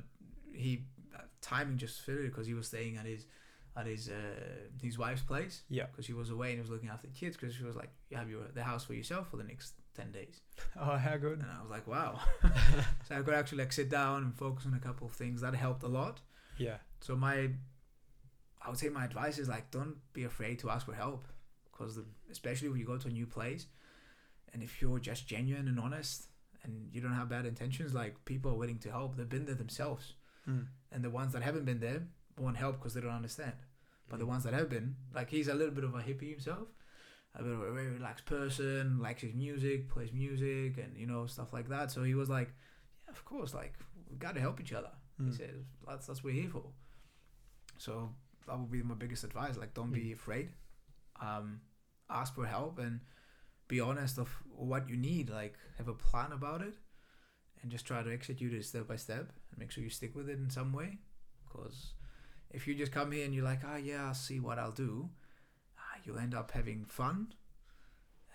he uh, timing just fitted because he was staying at his at his uh, his wife's place Yeah. because she was away and he was looking after the kids because she was like, you have your the house for yourself for the next ten days. Oh, how good. And I was like, wow. so I could actually like sit down and focus on a couple of things that helped a lot. Yeah. So my, I would say my advice is like don't be afraid to ask for help, because especially when you go to a new place, and if you're just genuine and honest and you don't have bad intentions, like people are willing to help. They've been there themselves, Mm. and the ones that haven't been there, won't help because they don't understand. But Mm. the ones that have been, like he's a little bit of a hippie himself, a bit of a very relaxed person, likes his music, plays music, and you know stuff like that. So he was like, "Yeah, of course, like we got to help each other." He Mm. says, "That's that's what we're here for." So that would be my biggest advice. Like, don't be afraid. Um, ask for help and be honest of what you need. Like, have a plan about it, and just try to execute it step by step, and make sure you stick with it in some way. Because if you just come here and you're like, "Ah, yeah, I'll see what I'll do," ah, you'll end up having fun,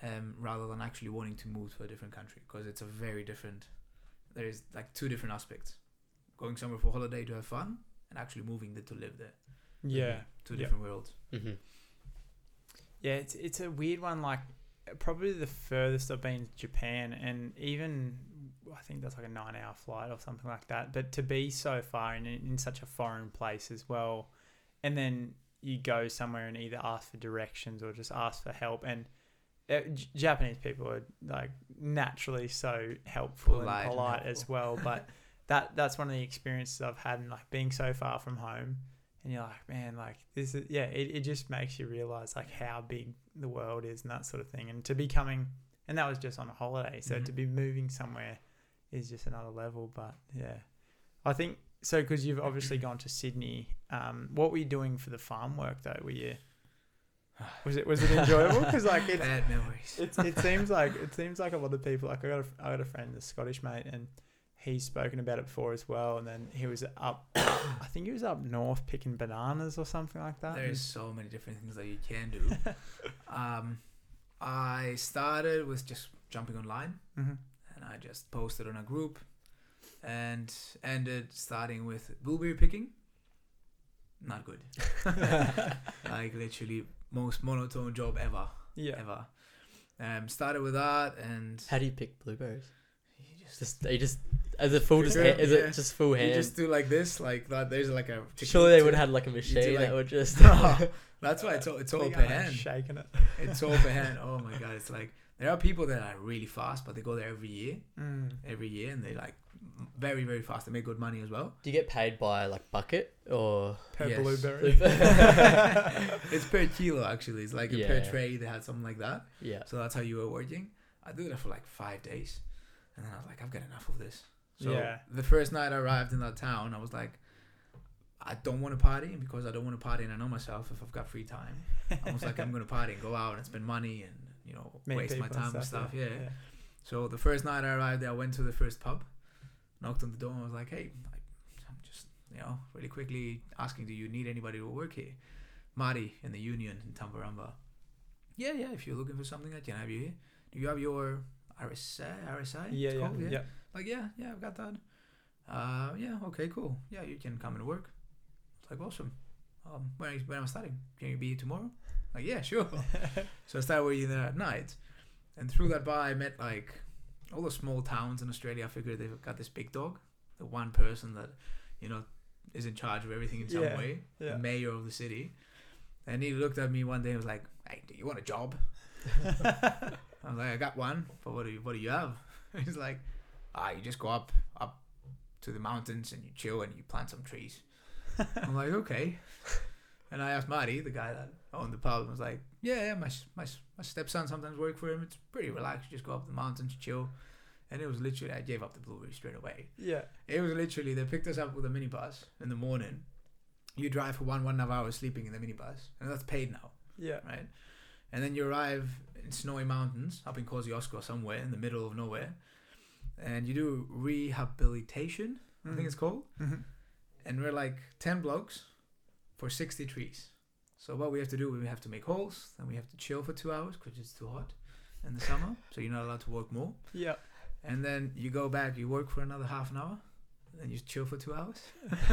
um, rather than actually wanting to move to a different country. Because it's a very different. There is like two different aspects: going somewhere for holiday to have fun, and actually moving there to live there. Yeah. Two Yeah. different worlds. hmm Yeah, it's it's a weird one. Like probably the furthest I've been is Japan, and even I think that's like a nine-hour flight or something like that. But to be so far in in such a foreign place as well, and then you go somewhere and either ask for directions or just ask for help, and uh, J- Japanese people are like naturally so helpful Polite and and polite as well. But that that's one of the experiences I've had, in like being so far from home and you're like, man, like this is yeah, it, it just makes you realize like how big the world is and that sort of thing. And to be coming and that was just on a holiday. So Mhm. to be moving somewhere is just another level. But yeah. I think so because you've obviously gone to Sydney. Um, what were you doing for the farm work though? Were you was it was it enjoyable? Because like it, Bad memories. it it seems like it seems like a lot of people like I got a, I got a friend, a Scottish mate, and he's spoken about it before as well. And then he was up, I think he was up north picking bananas or something like that. There's so many different things that you can do. um, I started with just jumping online hmm and I just posted on a group and ended starting with blueberry picking. Not good. like literally most monotone job ever. Yeah. Ever. Um, started with that and How do you pick blueberries? You just, Just they just as a full just Sure, hand, is yeah. it just full you just do like this, like that. There's like a. Surely they would have had like a machine like- that would just. That's why it's all, it's all think per hand. shaking it. It's all per hand. Oh my god, it's like there are people that are really fast, but they go there every year, Mm. every year, and they like very very fast. They make good money as well. do you get paid by like bucket or? Per Yes. blueberry. it's per kilo actually. It's like a per tray. They had something like that. Yeah. So that's how you were working. I did that for like five days, and then I was like, I've got enough of this. So Yeah. the first night I arrived in that town, I was like, I don't want to party, and because I don't want to party, and I know myself, if I've got free time, I was like, I'm gonna party and go out and spend money and you know Meet waste my time and stuff. Yeah. yeah. So the first night I arrived there, I went to the first pub, knocked on the door, and was like, "Hey, I'm just, you know, really quickly asking, do you need anybody to work here?" Marty in the union in Tumbarumba. Yeah, yeah. If you're looking for something, I can have you here. Do you have your RSI? RSI? Yeah, yeah, called? yeah. Like, yeah, yeah, I've got that. Uh, yeah, okay, cool. Yeah, you can come and work. It's like awesome. Um, when you, when am I starting? Can you be here tomorrow? Like, yeah, sure. So I started working there at night, and through that bar, I met like all the small towns in Australia. I figured they've got this big dog, the one person that you know is in charge of everything in some Yeah, way, yeah. the mayor of the city. And he looked at me one day and was like, "Hey, do you want a job?" I was like, "I got one, but what do you what do you have?" He's like, "Ah, you just go up up to the mountains and you chill and you plant some trees." I'm like, "Okay." And I asked Marty, the guy that owned the pub, and was like, "Yeah, yeah, my my my stepson sometimes work for him. It's pretty relaxed. You just go up the mountains, chill." And it was literally, I gave up the blueberry straight away. yeah. It was literally, they picked us up with a minibus in the morning. You drive for one one and a half hours sleeping in the minibus, and that's paid now, Yeah. right? And then you arrive snowy mountains up in Kosciuszko somewhere in the middle of nowhere, and you do rehabilitation. I think it's called Mhm. and we're like 10 blokes for 60 trees. So what we have to do, we have to make holes, then we have to chill for two hours because it's too hot in the summer, so you're not allowed to work more. Yeah. And then you go back, you work for another half an hour, and then you chill for two hours.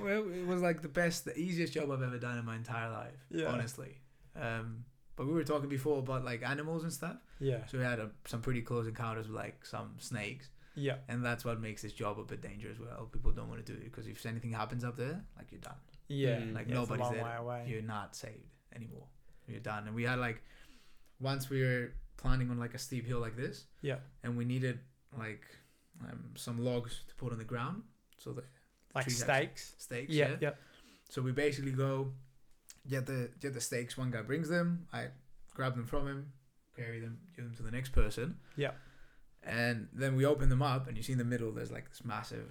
well, it was like the best, the easiest job I've ever done in my entire life, Yeah. honestly. Um, but we were talking before about like animals and stuff, Yeah. so we had a, some pretty close encounters with like some snakes. Yeah. And that's what makes this job a bit dangerous. Well, people don't want to do it because if anything happens up there, like you're done. Yeah. Mm. Like yeah, nobody's long there. way away. You're not saved anymore. You're done. And we had like once we were planning on like a steep hill like this, Yeah. and we needed like um, some logs to put on the ground, so the Like trees actually- steaks. stakes. Yeah. Yeah. Yeah. So we basically go get the get the steaks. One guy brings them. I grab them from him, carry them, give them to the next person. Yeah. And then we open them up, and you see in the middle there's like this massive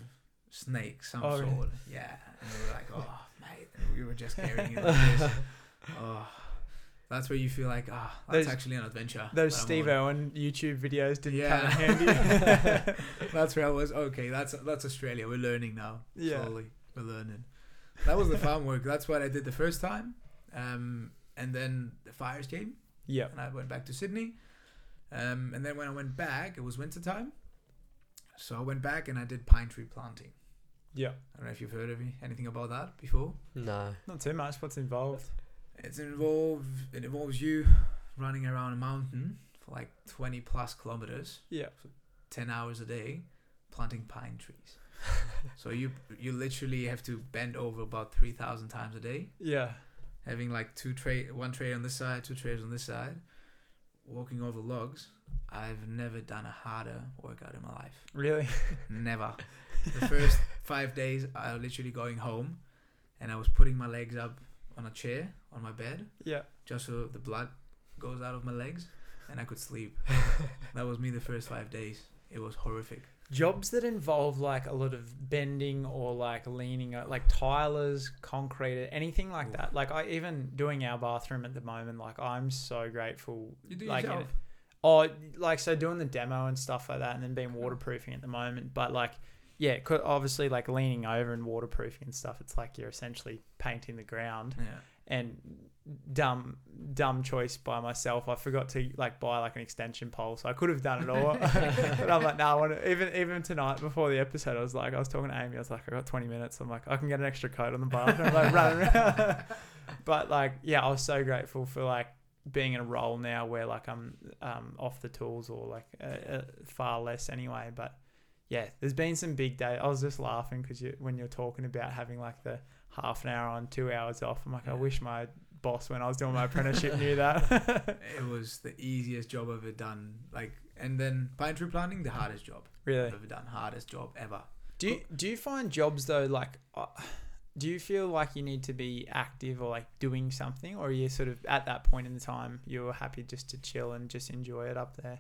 snake, some Oh, sort. really? Yeah. And we were like, oh mate, and we were just carrying it like this. Oh, that's where you feel like, ah, that's Those- actually an adventure. Those Steve. Irwin YouTube videos didn't Yeah. come in handy. that's where I was. Okay, that's that's Australia. We're learning now. Yeah. Slowly, we're learning. That was the farm work. That's what I did the first time. Um, and then the fires came, yeah. and I went back to Sydney. Um, and then when I went back, it was winter time. So I went back and I did pine tree planting. Yeah. I don't know if you've heard of me, anything about that before. No. Not too much. What's involved? It's involved. It involves you running around a mountain for like twenty plus kilometers, Yeah. ten hours a day, planting pine trees. so you you literally have to bend over about three thousand times a day, Yeah. Having like two tray, one tray on this side, two trays on this side, walking over logs. I've never done a harder workout in my life. Really? Never. The first five days, I was literally going home, and I was putting my legs up on a chair on my bed, Yeah. just so the blood goes out of my legs, and I could sleep. that was me the first five days. It was horrific. Jobs that involve like a lot of bending or like leaning, uh, like tilers, concrete, anything like Oof. that. Like I even doing our bathroom at the moment. Like I'm so grateful. You do like yourself. Oh, like so doing the demo and stuff like that, and then being waterproofing at the moment. But like, yeah, obviously like leaning over and waterproofing and stuff. It's like you're essentially painting the ground. Yeah. And dumb, dumb choice by myself. I forgot to like buy like an extension pole, so I could have done it all. but I'm like, no, I want to, even even tonight before the episode, I was like, I was talking to Amy. I was like, I got 20 minutes. I'm like, I can get an extra coat on the bathroom, like running around. but like, yeah, I was so grateful for like being in a role now where like I'm um, off the tools or like uh, uh, far less anyway. But yeah, there's been some big days. I was just laughing because you when you're talking about having like the half an hour on, two hours off. I'm like, I wish my boss when I was doing my apprenticeship knew that. It was the easiest job I've ever done. Like, and then pine tree planting, the hardest job really. I've ever done. Hardest job ever. Do you, do you find jobs though like uh, do you feel like you need to be active or like doing something or you're you sort of at that point in the time you're happy just to chill and just enjoy it up there?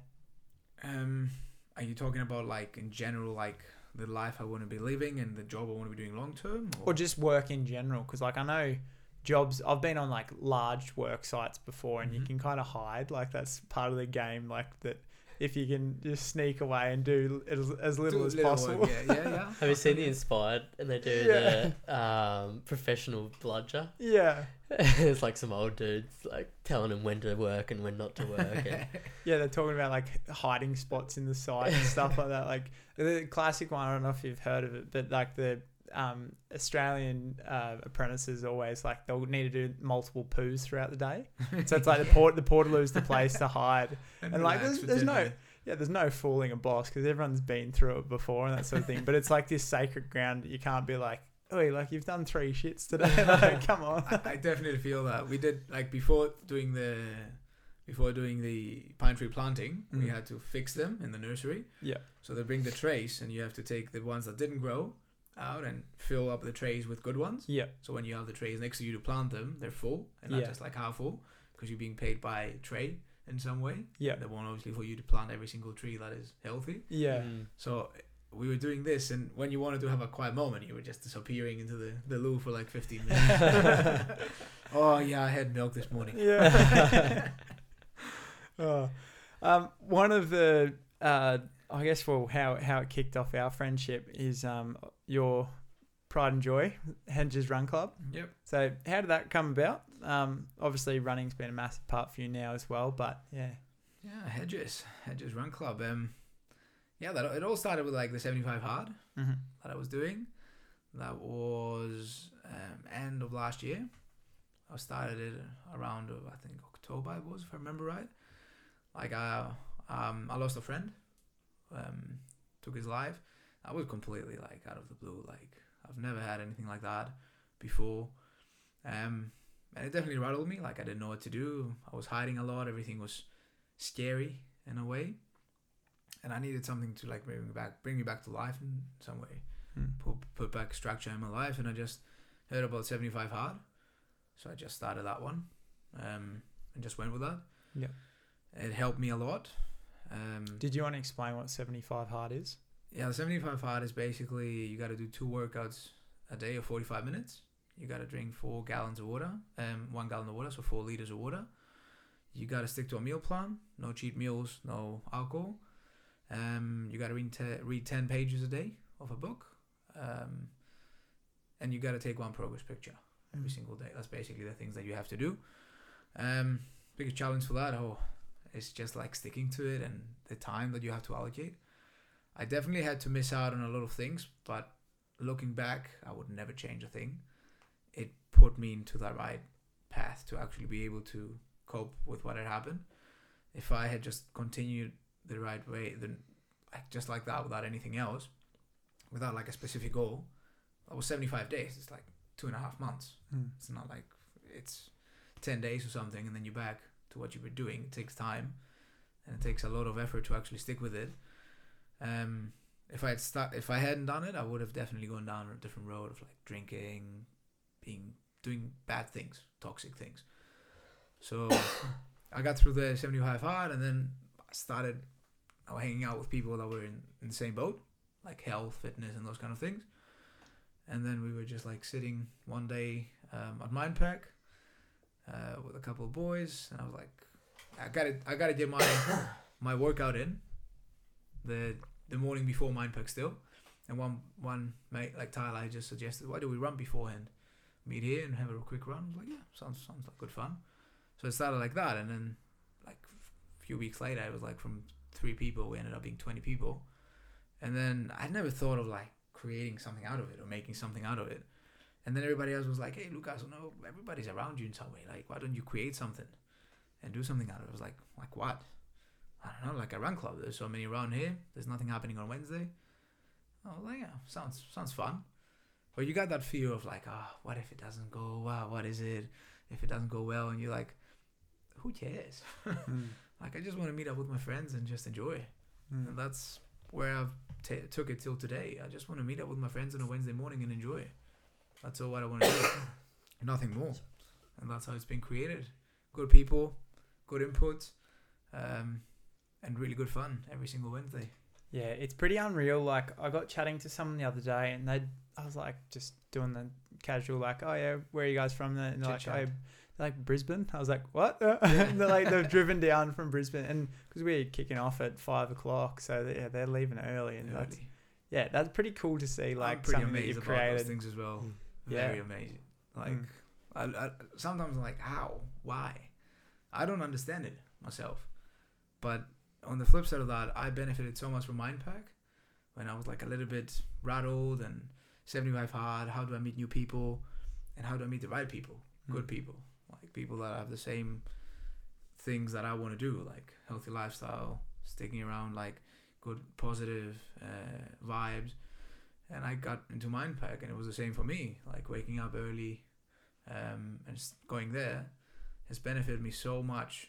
Um, are you talking about like in general, like the life I want to be living and the job I want to be doing long term? Or just work in general cuz like I know jobs I've been on like large work sites before and you Mhm. can kind of hide like that's part of the game like that if you can just sneak away and do as, as little Do as little possible. work, Yeah, yeah, yeah. Have you seen the Inspired? And they do the um, professional bludger. yeah. it's like some old dudes like telling him when to work and when not to work. And Yeah, they're talking about like hiding spots in the site and stuff like that. Like the classic one, I don't know if you've heard of it, but like the um, Australian uh, apprentices always like they'll need to do multiple poos throughout the day. So it's like the port the portaloo's the place to hide. And, like, there's- there's no- Yeah, there's no fooling a boss because everyone's been through it before and that sort of thing. But it's like this sacred ground that you can't be like, oh, like you've done three shits today. like, come on. I, I definitely feel that we did like before doing the before doing the pine tree planting, we Mm. had to fix them in the nursery. Yeah. So they bring the trays, and you have to take the ones that didn't grow out and fill up the trays with good ones. Yeah, So when you have the trays next to you to plant them, they're full and not Yeah. just like half full because you're being paid by tray in some way. yeah, They want obviously for you to plant every single tree that is healthy. yeah. Mm. So we were doing this, and when you wanted to have a quiet moment, you were just disappearing into the, the loo for like 15 minutes. oh, yeah, I had milk this morning. Yeah. oh. um, one of the, uh, I guess, well, how how it kicked off our friendship is um, your pride and joy, Hedges Run Club. Yep. So, how did that come about? Um, obviously, running's been a massive part for you now as well, but yeah, Yeah, Hedges. Hedges Run Club. Um, yeah, that it all started with like the 75 hard mm-hmm. that I was doing. That was um, end of last year. I started it around uh, I think October it was if I remember right. Like I um I lost a friend, um took his life. I was completely like out of the blue. Like I've never had anything like that before. Um and it definitely rattled me. Like I didn't know what to do. I was hiding a lot. Everything was scary in a way. And I needed something to like bring me back, bring me back to life in some way Mm. put, put back structure in my life and I just heard about 75 hard, so I just started that one, um, and just went with that. Yeah. It helped me a lot. Um, Did you want to explain what 75 hard is? Yeah, the 75 hard is basically you got to do two workouts a day of 45 minutes. You got to drink four gallons of water, um, one gallon of water, so four liters of water. You got to stick to a meal plan, no cheat meals, no alcohol. Um, you got to read, te- read 10 pages a day of a book. Um, and you got to take one progress picture every Mm. single day. That's basically the things that you have to do. Um, biggest challenge for that, oh, it's just like sticking to it and the time that you have to allocate. I definitely had to miss out on a lot of things, but looking back, I would never change a thing. It put me into the right path to actually be able to cope with what had happened. If I had just continued the right way, then like just like that, without anything else, without like a specific goal, that was seventy five days. It's like two and a half months. Mm. It's not like it's 10 days or something and then you're back to what you were doing. It takes time and it takes a lot of effort to actually stick with it. Um, if I had start, if I hadn't done it, I would have definitely gone down a different road of like drinking, being doing bad things, toxic things. So I got through the 75 hard and then I started hanging out with people that were in, in the same boat, like health, fitness, and those kind of things. And then we were just like sitting one day um, at Mindpack uh, with a couple of boys, and I was like, I gotta, I gotta get my my workout in the the morning before Mindpack still. And one one mate like Tyler I just suggested, why do we run beforehand? Meet here and have a quick run. Like, yeah, sounds sounds like good fun. So it started like that, and then like a few weeks later, it was like from three people, we ended up being twenty people. And then I never thought of like creating something out of it or making something out of it. And then everybody else was like, "Hey, Lukas, no, everybody's around you in some way. Like, why don't you create something and do something out of it?" I was like, "Like what?" I don't know, like a run club. There's so many around here. There's nothing happening on Wednesday. Like, "Yeah, sounds sounds fun." But you got that fear of like, "Ah, what if it doesn't go well? What is it if it doesn't go well?" And you're like, "Who cares?" Mm. like, I just want to meet up with my friends and just enjoy. Mm. And that's where I've ta took it till today. I just want to meet up with my friends on a Wednesday morning and enjoy. That's all what I want to do. Nothing more. And that's how it's been created. Good people, good input, um, and really good fun every single Wednesday. Yeah, it's pretty unreal. Like I got chatting to someone the other day, and they, I was like, just doing the casual, like, oh yeah, where are you guys from? And they're like, Chit-chat. oh, like Brisbane. I was like, what? and they're like, they've driven down from Brisbane, and because we're kicking off at five o'clock, so they, yeah, they're leaving early, and that's, yeah, that's pretty cool to see. I'm Like pretty something that amazed you've about those created. things as well. Mm. Yeah. Very amazing. Like, Mm. I, I, sometimes I'm like, how? Why? I don't understand it myself. But on the flip side of that, I benefited so much from Mindpack when I was like a little bit rattled and 75 hard. How do I meet new people? And how do I meet the right people? Good Mm. people. Like people that have the same things that I want to do, like healthy lifestyle, sticking around, like good, positive uh, vibes. And I got into Mindpack, and it was the same for me. Like waking up early um, and going there has benefited me so much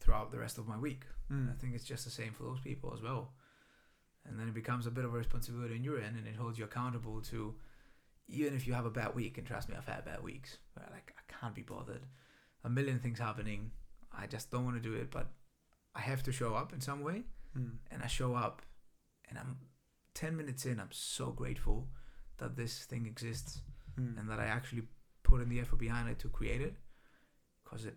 throughout the rest of my week. And I Mm. think it's just the same for those people as well. And then it becomes a bit of a responsibility on your end, and it holds you accountable to, even if you have a bad week. And trust me, I've had bad weeks where like I can't be bothered, a million things happening. I just don't want to do it, but I have to show up in some way, Mm. and I show up, and I'm ten minutes in. I'm so grateful that this thing exists Mm. and that I actually put in the effort behind it to create it, because it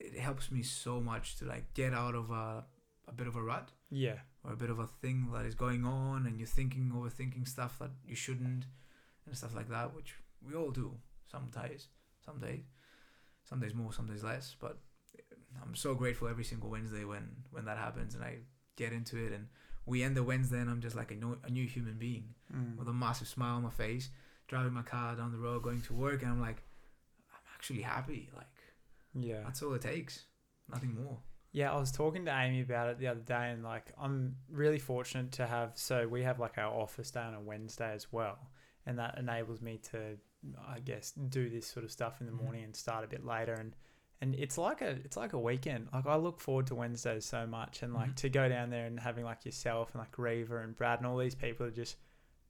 it helps me so much to like get out of a a bit of a rut Yeah. or a bit of a thing that is going on and you're thinking overthinking stuff that you shouldn't and stuff like that, which we all do sometimes, some days, some days more, some days less. But I'm so grateful every single Wednesday when when that happens and I get into it and we end the Wednesday and I'm just like a new, a new human being Mm. with a massive smile on my face, driving my car down the road, going to work, and I'm like, I'm actually happy. Like Yeah. that's all it takes, nothing more. Yeah, I was talking to Amy about it the other day, and like I'm really fortunate to have. So we have like our office day on a Wednesday as well, and that enables me to, I guess, do this sort of stuff in the Mhm. morning and start a bit later. And and it's like a it's like a weekend. Like I look forward to Wednesdays so much, and like Mhm. to go down there and having like yourself and like Reva and Brad and all these people are just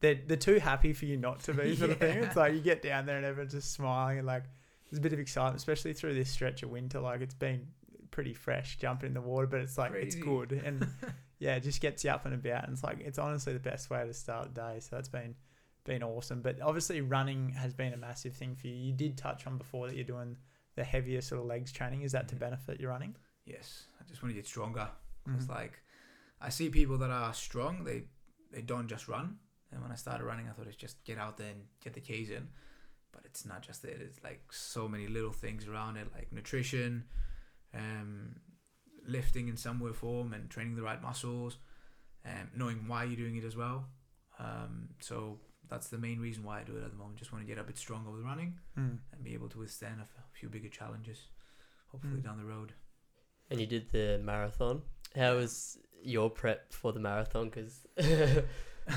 they're they're too happy for you not to be sort of thing. It's like you get down there and everyone's just smiling and like there's a bit of excitement, especially through this stretch of winter. Like it's been pretty fresh jumping in the water, but it's like it's good and yeah, it just gets you up and about. And it's like it's honestly the best way to start the day. So that's been been awesome. But obviously running has been a massive thing for you. You did touch on before that you're doing the heavier sort of legs training. Is that to Mhm. benefit your running? Yes, I just want to get stronger. Mm-hmm. It's like I see people that are strong. They they don't just run. And when I started running, I thought it's just get out there and get the keys in. But it's not just it. It's like so many little things around it, like nutrition, um, lifting in some way or form, and training the right muscles, and knowing why you're doing it as well. Um, so that's the main reason why I do it at the moment. Just want to get a bit stronger with running Mm. and be able to withstand a few bigger challenges, hopefully Mm. down the road. And you did the marathon. How was your prep for the marathon? Because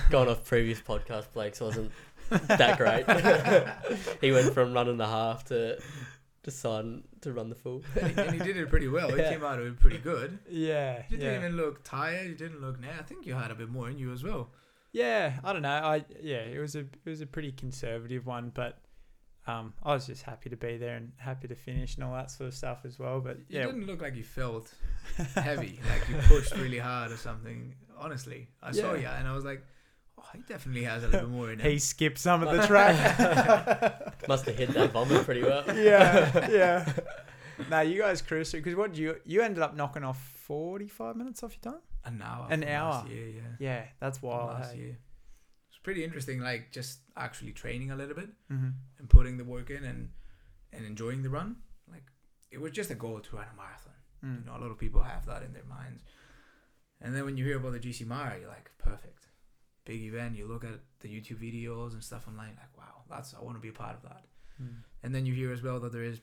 going off previous podcast, Blake's wasn't that great. he went from running the half to deciding to run the full. and, he, and he did it pretty well. He Yeah. came out of it pretty good. Yeah, You didn't even look tired. You didn't look. Nah, I think you had a bit more in you as well. Yeah, I don't know. I yeah, it was a it was a pretty conservative one, but um, I was just happy to be there and happy to finish and all that sort of stuff as well. But You yeah, didn't look like you felt heavy, like you pushed really hard or something. Honestly, I saw you and I was like, oh, he definitely has a little bit more in him. he skipped some of the track. Must have hit that vomit pretty well. yeah, yeah. Now you guys cruised because what you you ended up knocking off forty five minutes off your time. An hour. An hour. Last year, yeah. Yeah, that's From wild. last hey? year. It's pretty interesting, like just actually training a little bit Mm-hmm. and putting the work in and and enjoying the run. Like it was just a goal to run a marathon. Mm. You know, a lot of people have that in their minds. And then when you hear about the GC Mara, you're like, perfect. Big event. You look at the YouTube videos and stuff online, like, wow, that's I want to be a part of that. Mm. And then you hear as well that there is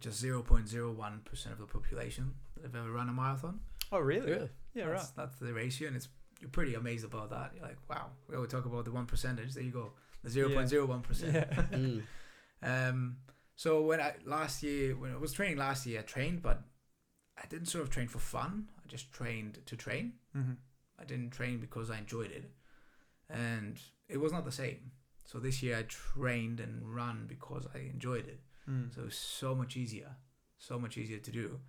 just 0.01% of the population that have ever run a marathon. Oh really? Really? Yeah, right. that's, That's the ratio, and it's you're pretty amazed about that. You're like, wow, we always talk about the one percentage. There you go, the 0.01%. Yeah. Mm. Um, so when I last year when I was training last year, I trained, but I didn't sort of train for fun. I just trained to train. mm-hmm. I didn't train because I enjoyed it, and it was not the same. So this year I trained and run because I enjoyed it. Mm. So it was so much easier, so much easier to do.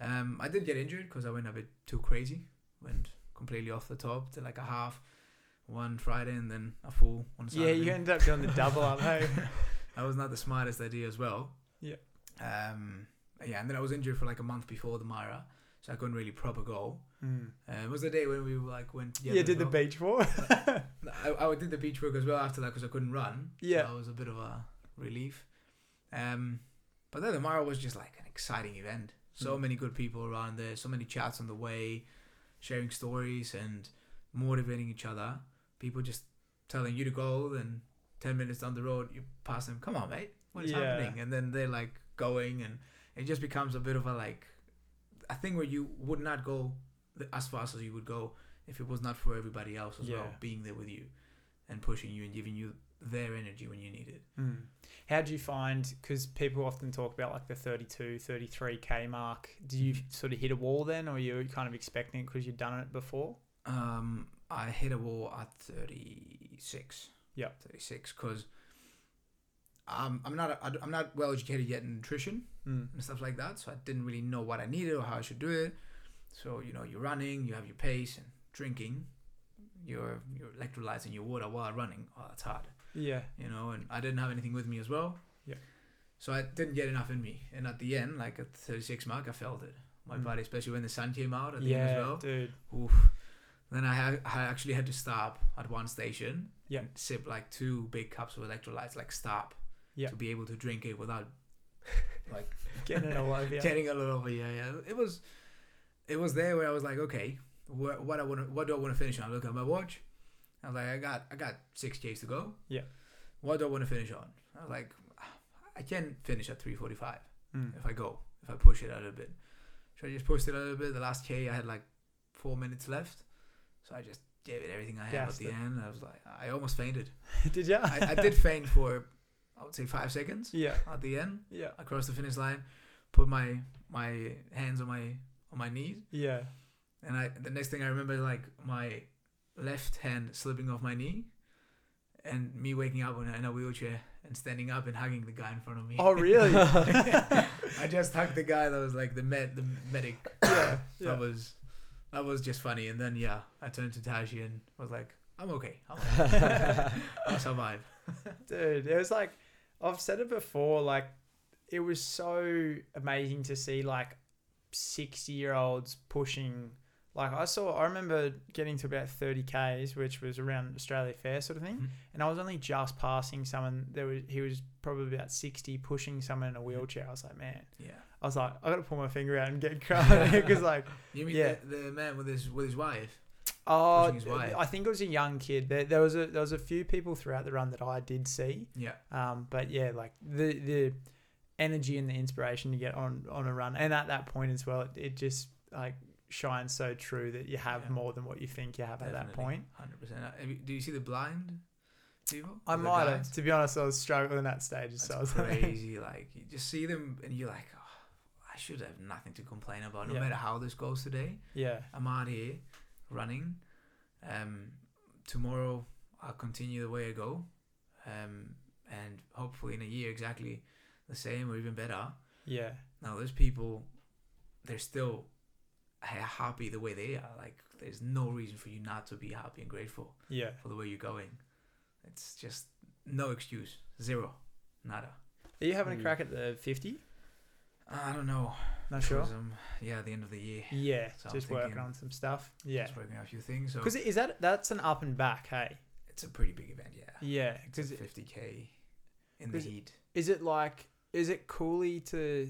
Um, I did get injured because I went a bit too crazy. Went completely off the top to like a half, one Friday and then a full on Yeah, you ended up doing the double up. Hey. that was not the smartest idea as well. Yeah. Um. Yeah, and then I was injured for like a month before the Mara, so I couldn't really proper go. Mm. Uh, it was the day when we like went. Yeah, did the beach walk. I, I did the beach work as well after that because I couldn't run. Yeah. so that was a bit of a relief. Um, but then the Mara was just like an exciting event. So Mm. many good people around there. So many chats on the way, sharing stories and motivating each other. People just telling you to go, then ten minutes down the road you pass them. Come on, mate, what is Yeah. happening? And then they're like going, and it just becomes a bit of a like a thing where you would not go as fast as you would go if it was not for everybody else as well being there with you and pushing you and giving you their energy when you need it. Mm. How do you find, because people often talk about like the 32, 33k mark, do you Mm. sort of hit a wall then or you're kind of expecting it because you've done it before? Um, I hit a wall at 36. Yep. 36 because I'm, I'm not a, I'm not well educated yet in nutrition Mm. and stuff like that, so I didn't really know what I needed or how I should do it. So you know, you're running, you have your pace and drinking your your electrolytes and your water while running. Oh, that's hard. Yeah. you know, and I didn't have anything with me as well. Yeah. So I didn't get enough in me, and at the end, like at 36 mark, I felt it. My Mm. body, especially when the sun came out at the end as well. dude. Oof. Then I, had, I actually had to stop at one station. Yeah. and Sip like two big cups of electrolytes, like stop. Yeah. To be able to drink it without, like, Getting it all over you. getting a little over. Yeah, yeah. It was, it was there where I was like, okay, what, what I want what do I want to finish on? I look at my watch. I was like, I got, I got six Ks to go. Yeah. What do I want to finish on? I was like, I can finish at three forty-five Mm. if I go, if I push it a little bit. So I just pushed it a little bit. The last K, I had like four minutes left. So I just gave it everything I had at the it. end. I was like, I almost fainted. did you? I, I did faint for, I would say five seconds Yeah. at the end. Yeah. Across the finish line, put my my hands on my on my knees, Yeah. and I the next thing I remember like my left hand slipping off my knee, and me waking up in a, in a wheelchair and standing up and hugging the guy in front of me. Oh, really? I just hugged the guy that was like the med, the medic. yeah. That was that was just funny. And then yeah, I turned to Tashi and was like, I'm okay. I'm okay. I'll survive. Dude, it was like I've said it before, like it was so amazing to see like sixty year olds pushing like I saw I remember getting to about thirty Ks, which was around Australia Fair sort of thing. Mhm. And I was only just passing someone there was he was probably about sixty pushing someone in a wheelchair. I was like, man. Yeah. I was like, I gotta pull my finger out and get crying because like You mean Yeah. the, the man with his with his wife? Oh Pushing his wife. I think it was a young kid. There, there was a there was a few people throughout the run that I did see. Yeah. Um, but yeah, like the the energy and the inspiration you get on on a run, and at that point as well, it, it just like shines so true that you have Yeah. more than what you think you have at that point. Hundred percent. Do you see the blind people? I The might have, to be honest, I was struggling at stages, so I That's was like, crazy. like you just see them and you're like, oh, I should have nothing to complain about. No Yeah. matter how this goes today, yeah, I'm out here running. Um, tomorrow I'll continue the way I go, um, and hopefully in a year exactly the same or even better. yeah, Now those people, they're still happy the way they are. Like there's no reason for you not to be happy and grateful yeah. for the way you're going. It's just no excuse, zero, nada. Are you having a Mm. crack at the fifty? I don't know. Not sure. Um, yeah, at the end of the year. Yeah, So just working on some stuff. Yeah, Just working on a few things. So because is that that's an up and back? Hey, it's a pretty big event, yeah. yeah, because a 50k in the heat. is it like is it coolly to?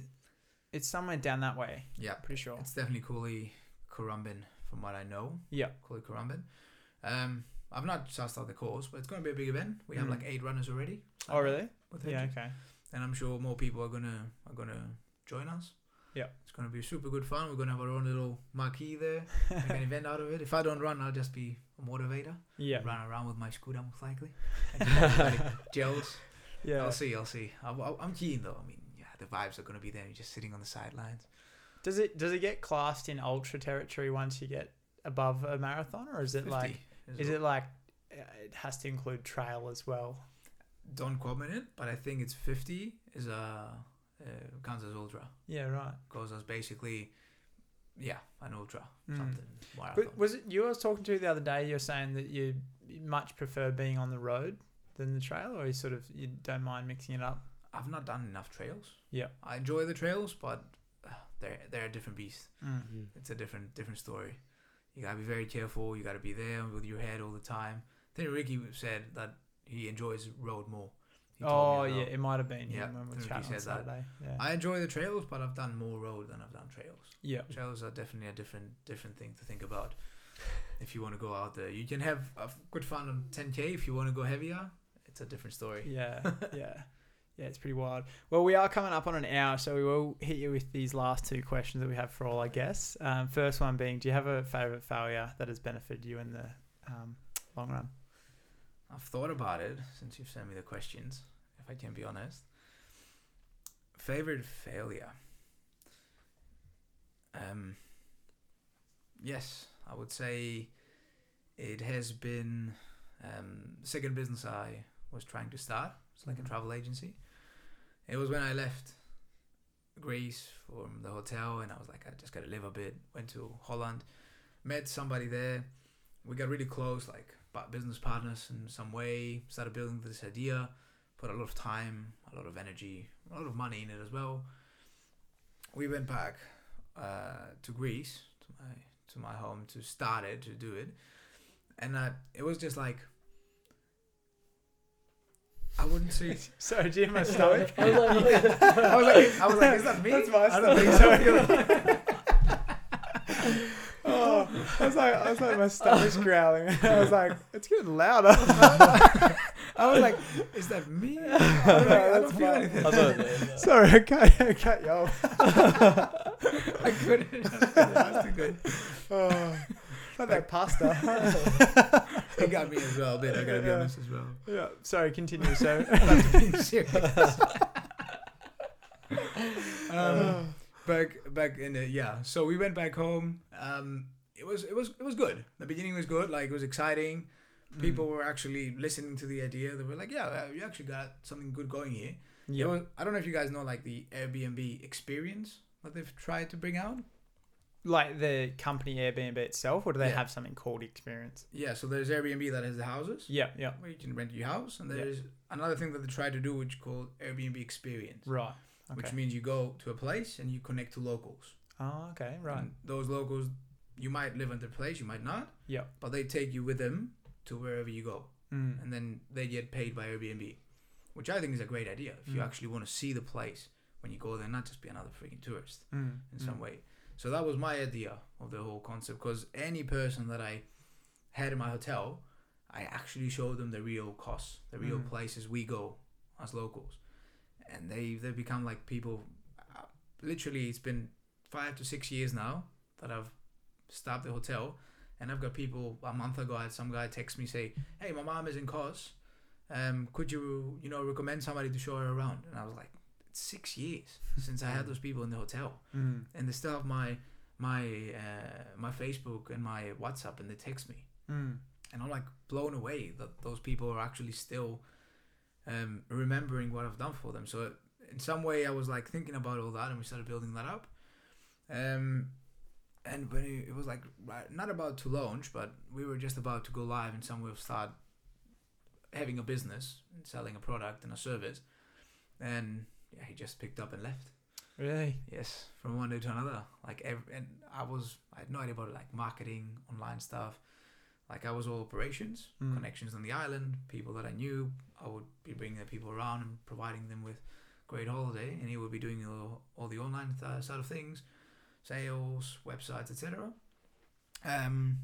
It's somewhere down that way. Yeah, Pretty sure. it's definitely Cooley Currumbin from what I know. Yeah. Cooley Currumbin. Um, I've not sussed out the course, but it's going to be a big event. We have Mm. like eight runners already. Oh really? With Yeah. Okay. and I'm sure more people are gonna are gonna join us. Yeah. it's gonna be super good fun. We're gonna have our own little marquee there, make an event out of it. If I don't run, I'll just be a motivator. Yeah. Run around with my scooter most likely. And keep everybody jealous. Yeah. I'll see. I'll see. I, I'm keen though. I mean, yeah, the vibes are gonna be there. You're just sitting on the sidelines. Does it does it get classed in ultra territory once you get above a marathon, or is it like is well. it like uh, it has to include trail as well? Don't quote me on it, but I think it's 50 is a uh, counts as ultra. Yeah. Right. Goes as basically, yeah, an ultra Mm. something. Marathon. But was it you I was talking to the other day? You're saying that you much prefer being on the road than the trail, or you sort of you don't mind mixing it up? I've not done enough trails. Yeah. I enjoy the trails, but uh, they're they're a different beast. Mm. It's a different different story. You gotta be very careful. You gotta be there with your head all the time. I think Ricky said that he enjoys road more. Oh yeah, it might have been Yeah, when we I were he on said that. Yeah. I enjoy the trails, but I've done more road than I've done trails. yeah. Trails are definitely a different different thing to think about. If you want to go out there, you can have a good fun on 10k. If you want to go heavier, it's a different story. Yeah, yeah, yeah. It's pretty wild. Well, we are coming up on an hour, so we will hit you with these last two questions that we have for all our guests. Um, first one being, do you have a favorite failure that has benefited you in the um, long run? I've thought about it since you've sent me the questions, if I can be honest. Favorite failure? Um, yes, I would say it has been um, the second business I was trying to start. It's like a travel agency. It was when I left Greece from the hotel and I was like, I just gotta live a bit. Went to Holland, met somebody there. We got really close, like business partners in some way. Started building this idea. Put a lot of time, a lot of energy, a lot of money in it as well. We went back uh, to Greece, to my to my home, to start it, to do it, and uh, it was just like I wouldn't say Sorry, do you have my stomach? I was like, I was like, I was like, is that me? That's my I don't stomach. think so. oh, I was like, I was like, my stomach's growling. I was like, it's getting louder. I was like, is that me? I No, don't, know, I that's don't feel anything. I thought Sorry, I cut, I cut you off. I couldn't. That's too good. Oh, like that pasta. It got me as well, but I gotta be Yeah. honest as well. yeah. Sorry, continue. So. Not being serious. um, back back in the yeah. So we went back home. Um, it was it was it was good. The beginning was good. Like it was exciting. Mm. People were actually listening to the idea. They were like, "Yeah, you actually got something good going here." Yeah. Was- I don't know if you guys know like the Airbnb experience that they've tried to bring out. like the company Airbnb itself, or do they Yeah. have something called Experience? Yeah, so there's Airbnb that has the houses Yeah, yeah. where you can rent your house, and Yeah. there's another thing that they try to do, which is called Airbnb experience, Right. Okay. which means you go to a place and you connect to locals. oh, okay. Right. And those locals, you might live in their place, you might not. Yeah. But they take you with them to wherever you go, Mm. and then they get paid by Airbnb, which I think is a great idea. If you Mm. actually want to see the place when you go there, not just be another freaking tourist. Mm. in mm. some way. So that was my idea of the whole concept. Because any person that I had in my hotel, I actually showed them the real costs, the real Mm. places we go as locals, and they they become like people. Uh, literally, it's been five to six years now that I've stopped the hotel, and I've got people. A month ago, I had some guy text me say, "Hey, my mom is in Kos. Um, could you you know recommend somebody to show her around?" And I was like, "It's six years since I had those people in the hotel." Mm. and they still have my my uh, my Facebook and my WhatsApp, and they text me, Mm. and I'm like blown away that those people are actually still um, remembering what I've done for them. So in some way, I was like thinking about all that, and we started building that up. Um, and when it, it was like right, not about to launch, but we were just about to go live in some way of start having a business and selling a product and a service, and yeah, he just picked up and left. Really? Yes, from one day to another. Like every, and I was I had no idea about like marketing, online stuff. Like I was all operations, Mm. connections on the island, people that I knew. I would be bringing the people around and providing them with great holiday, and he would be doing all, all the online th- side of things, sales, websites, etc. Um,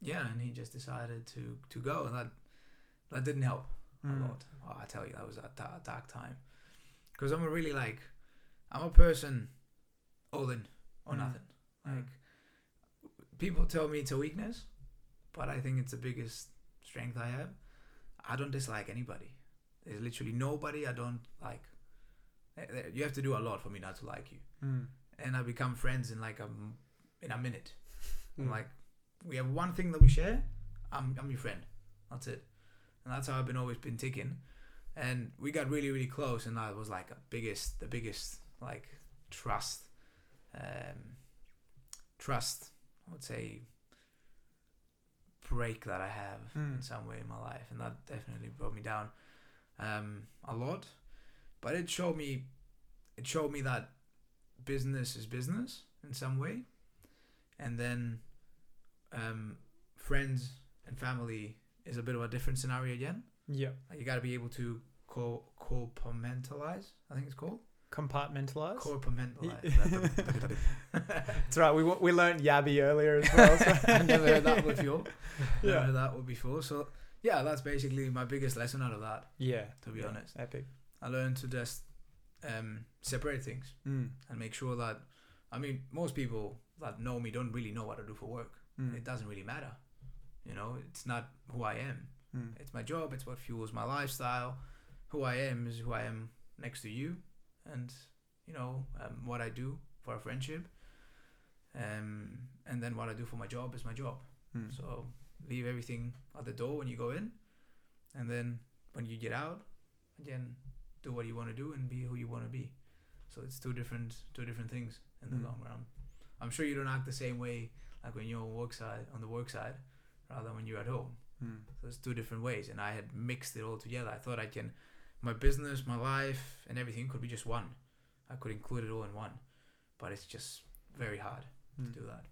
yeah, and he just decided to to go, and that that didn't help Mm. a lot. Oh, I tell you, that was a dark, dark time. Because I'm a really like, I'm a person all in or Mm. nothing. Mm. Like, people tell me it's a weakness, but I think it's the biggest strength I have. I don't dislike anybody. There's literally nobody I don't like. You have to do a lot for me not to like you. Mm. And I become friends in like a in a minute. I'm Mm. like, we have one thing that we share. I'm I'm your friend. That's it. And that's how I've been always been ticking. And we got really really close, and that was like a biggest the biggest like trust, um, trust. I would say break that I have in Mm. some way in my life, and that definitely brought me down um, a lot. But it showed me, it showed me that business is business in some way, and then um, friends and family is a bit of a different scenario again. Yeah. Like you got to be able to co compartmentalize. I think it's called Compartmentalize. compartmentalize. That's right. We we learned Yabby earlier as well. So. I never heard that before. Never Yeah. heard that before. So yeah, that's basically my biggest lesson out of that. Yeah. To be yeah, honest. Epic. I learned to just um, separate things Mm. and make sure that. I mean, most people that know me don't really know what I do for work. Mm. It doesn't really matter. You know, it's not who I am. Mm. It's my job. It's what fuels my lifestyle. Who I am is who I am next to you, and you know um, what I do for a friendship. Um, and then what I do for my job is my job. Mm. So leave everything at the door when you go in, and then when you get out, again, do what you want to do and be who you want to be. So it's two different two different things in the Mm. long run. I'm sure you don't act the same way like when you're on work side on the work side, rather than when you're at home. Mm. So it's two different ways, and I had mixed it all together. I thought I can, my business, my life, and everything could be just one. I could include it all in one, but it's just very hard Mm. to do that.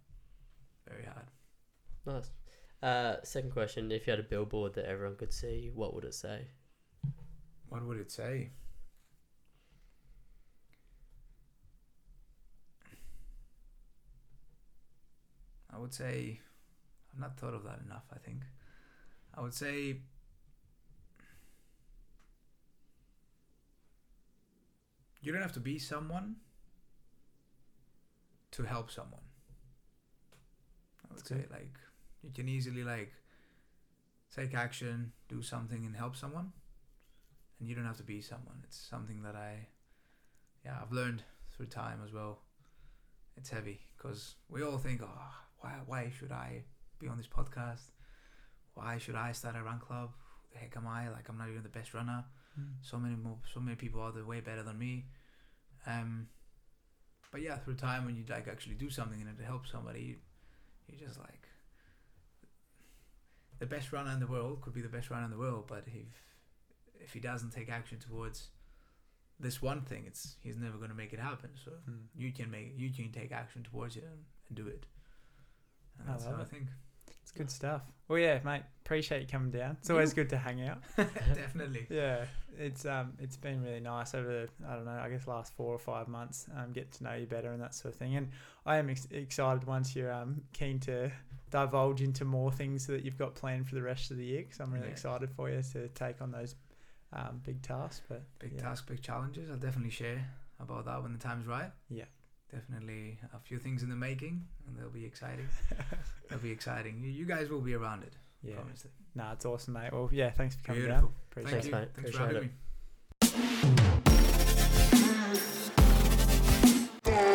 Very hard. Nice. Uh, second question: If you had a billboard that everyone could see, what would it say? What would it say? I would say, I've not thought of that enough. I think, I would say. You don't have to be someone to help someone. I would That's say good. like you can easily like take action, do something and help someone. And you don't have to be someone. It's something that I yeah, I've learned through time as well. It's heavy because we all think, "Oh, why why should I be on this podcast? why should I start a run club? The heck am I? Like I'm not even the best runner. Mm. So many more, so many people are there way better than me. Um, but yeah, through time when you like actually do something and it helps somebody, you, you're just like the best runner in the world could be the best runner in the world, but if if he doesn't take action towards this one thing, it's he's never going to make it happen. So Mm. you can make you can take action towards it and, and do it. And I that's love how I think. It's good stuff. Well, yeah, mate. Appreciate you coming down. It's always good to hang out. Definitely. Yeah, it's um, it's been really nice over the I don't know, I guess last four or five months. Um, get to know you better and that sort of thing. And I am ex- excited once you're um keen to divulge into more things that you've got planned for the rest of the year. Because I'm really Yeah. excited for you to take on those um big task, But Big yeah. task, big challenges. I'll definitely share about that when the time's right. Yeah. Definitely a few things in the making, and they'll be exciting. they'll be exciting. You, you guys will be around it. Yeah, Promise it. no, it's awesome, mate. Well, yeah, thanks for coming Beautiful. down. Appreciate Thank Thanks, mate. Thanks for having it. me.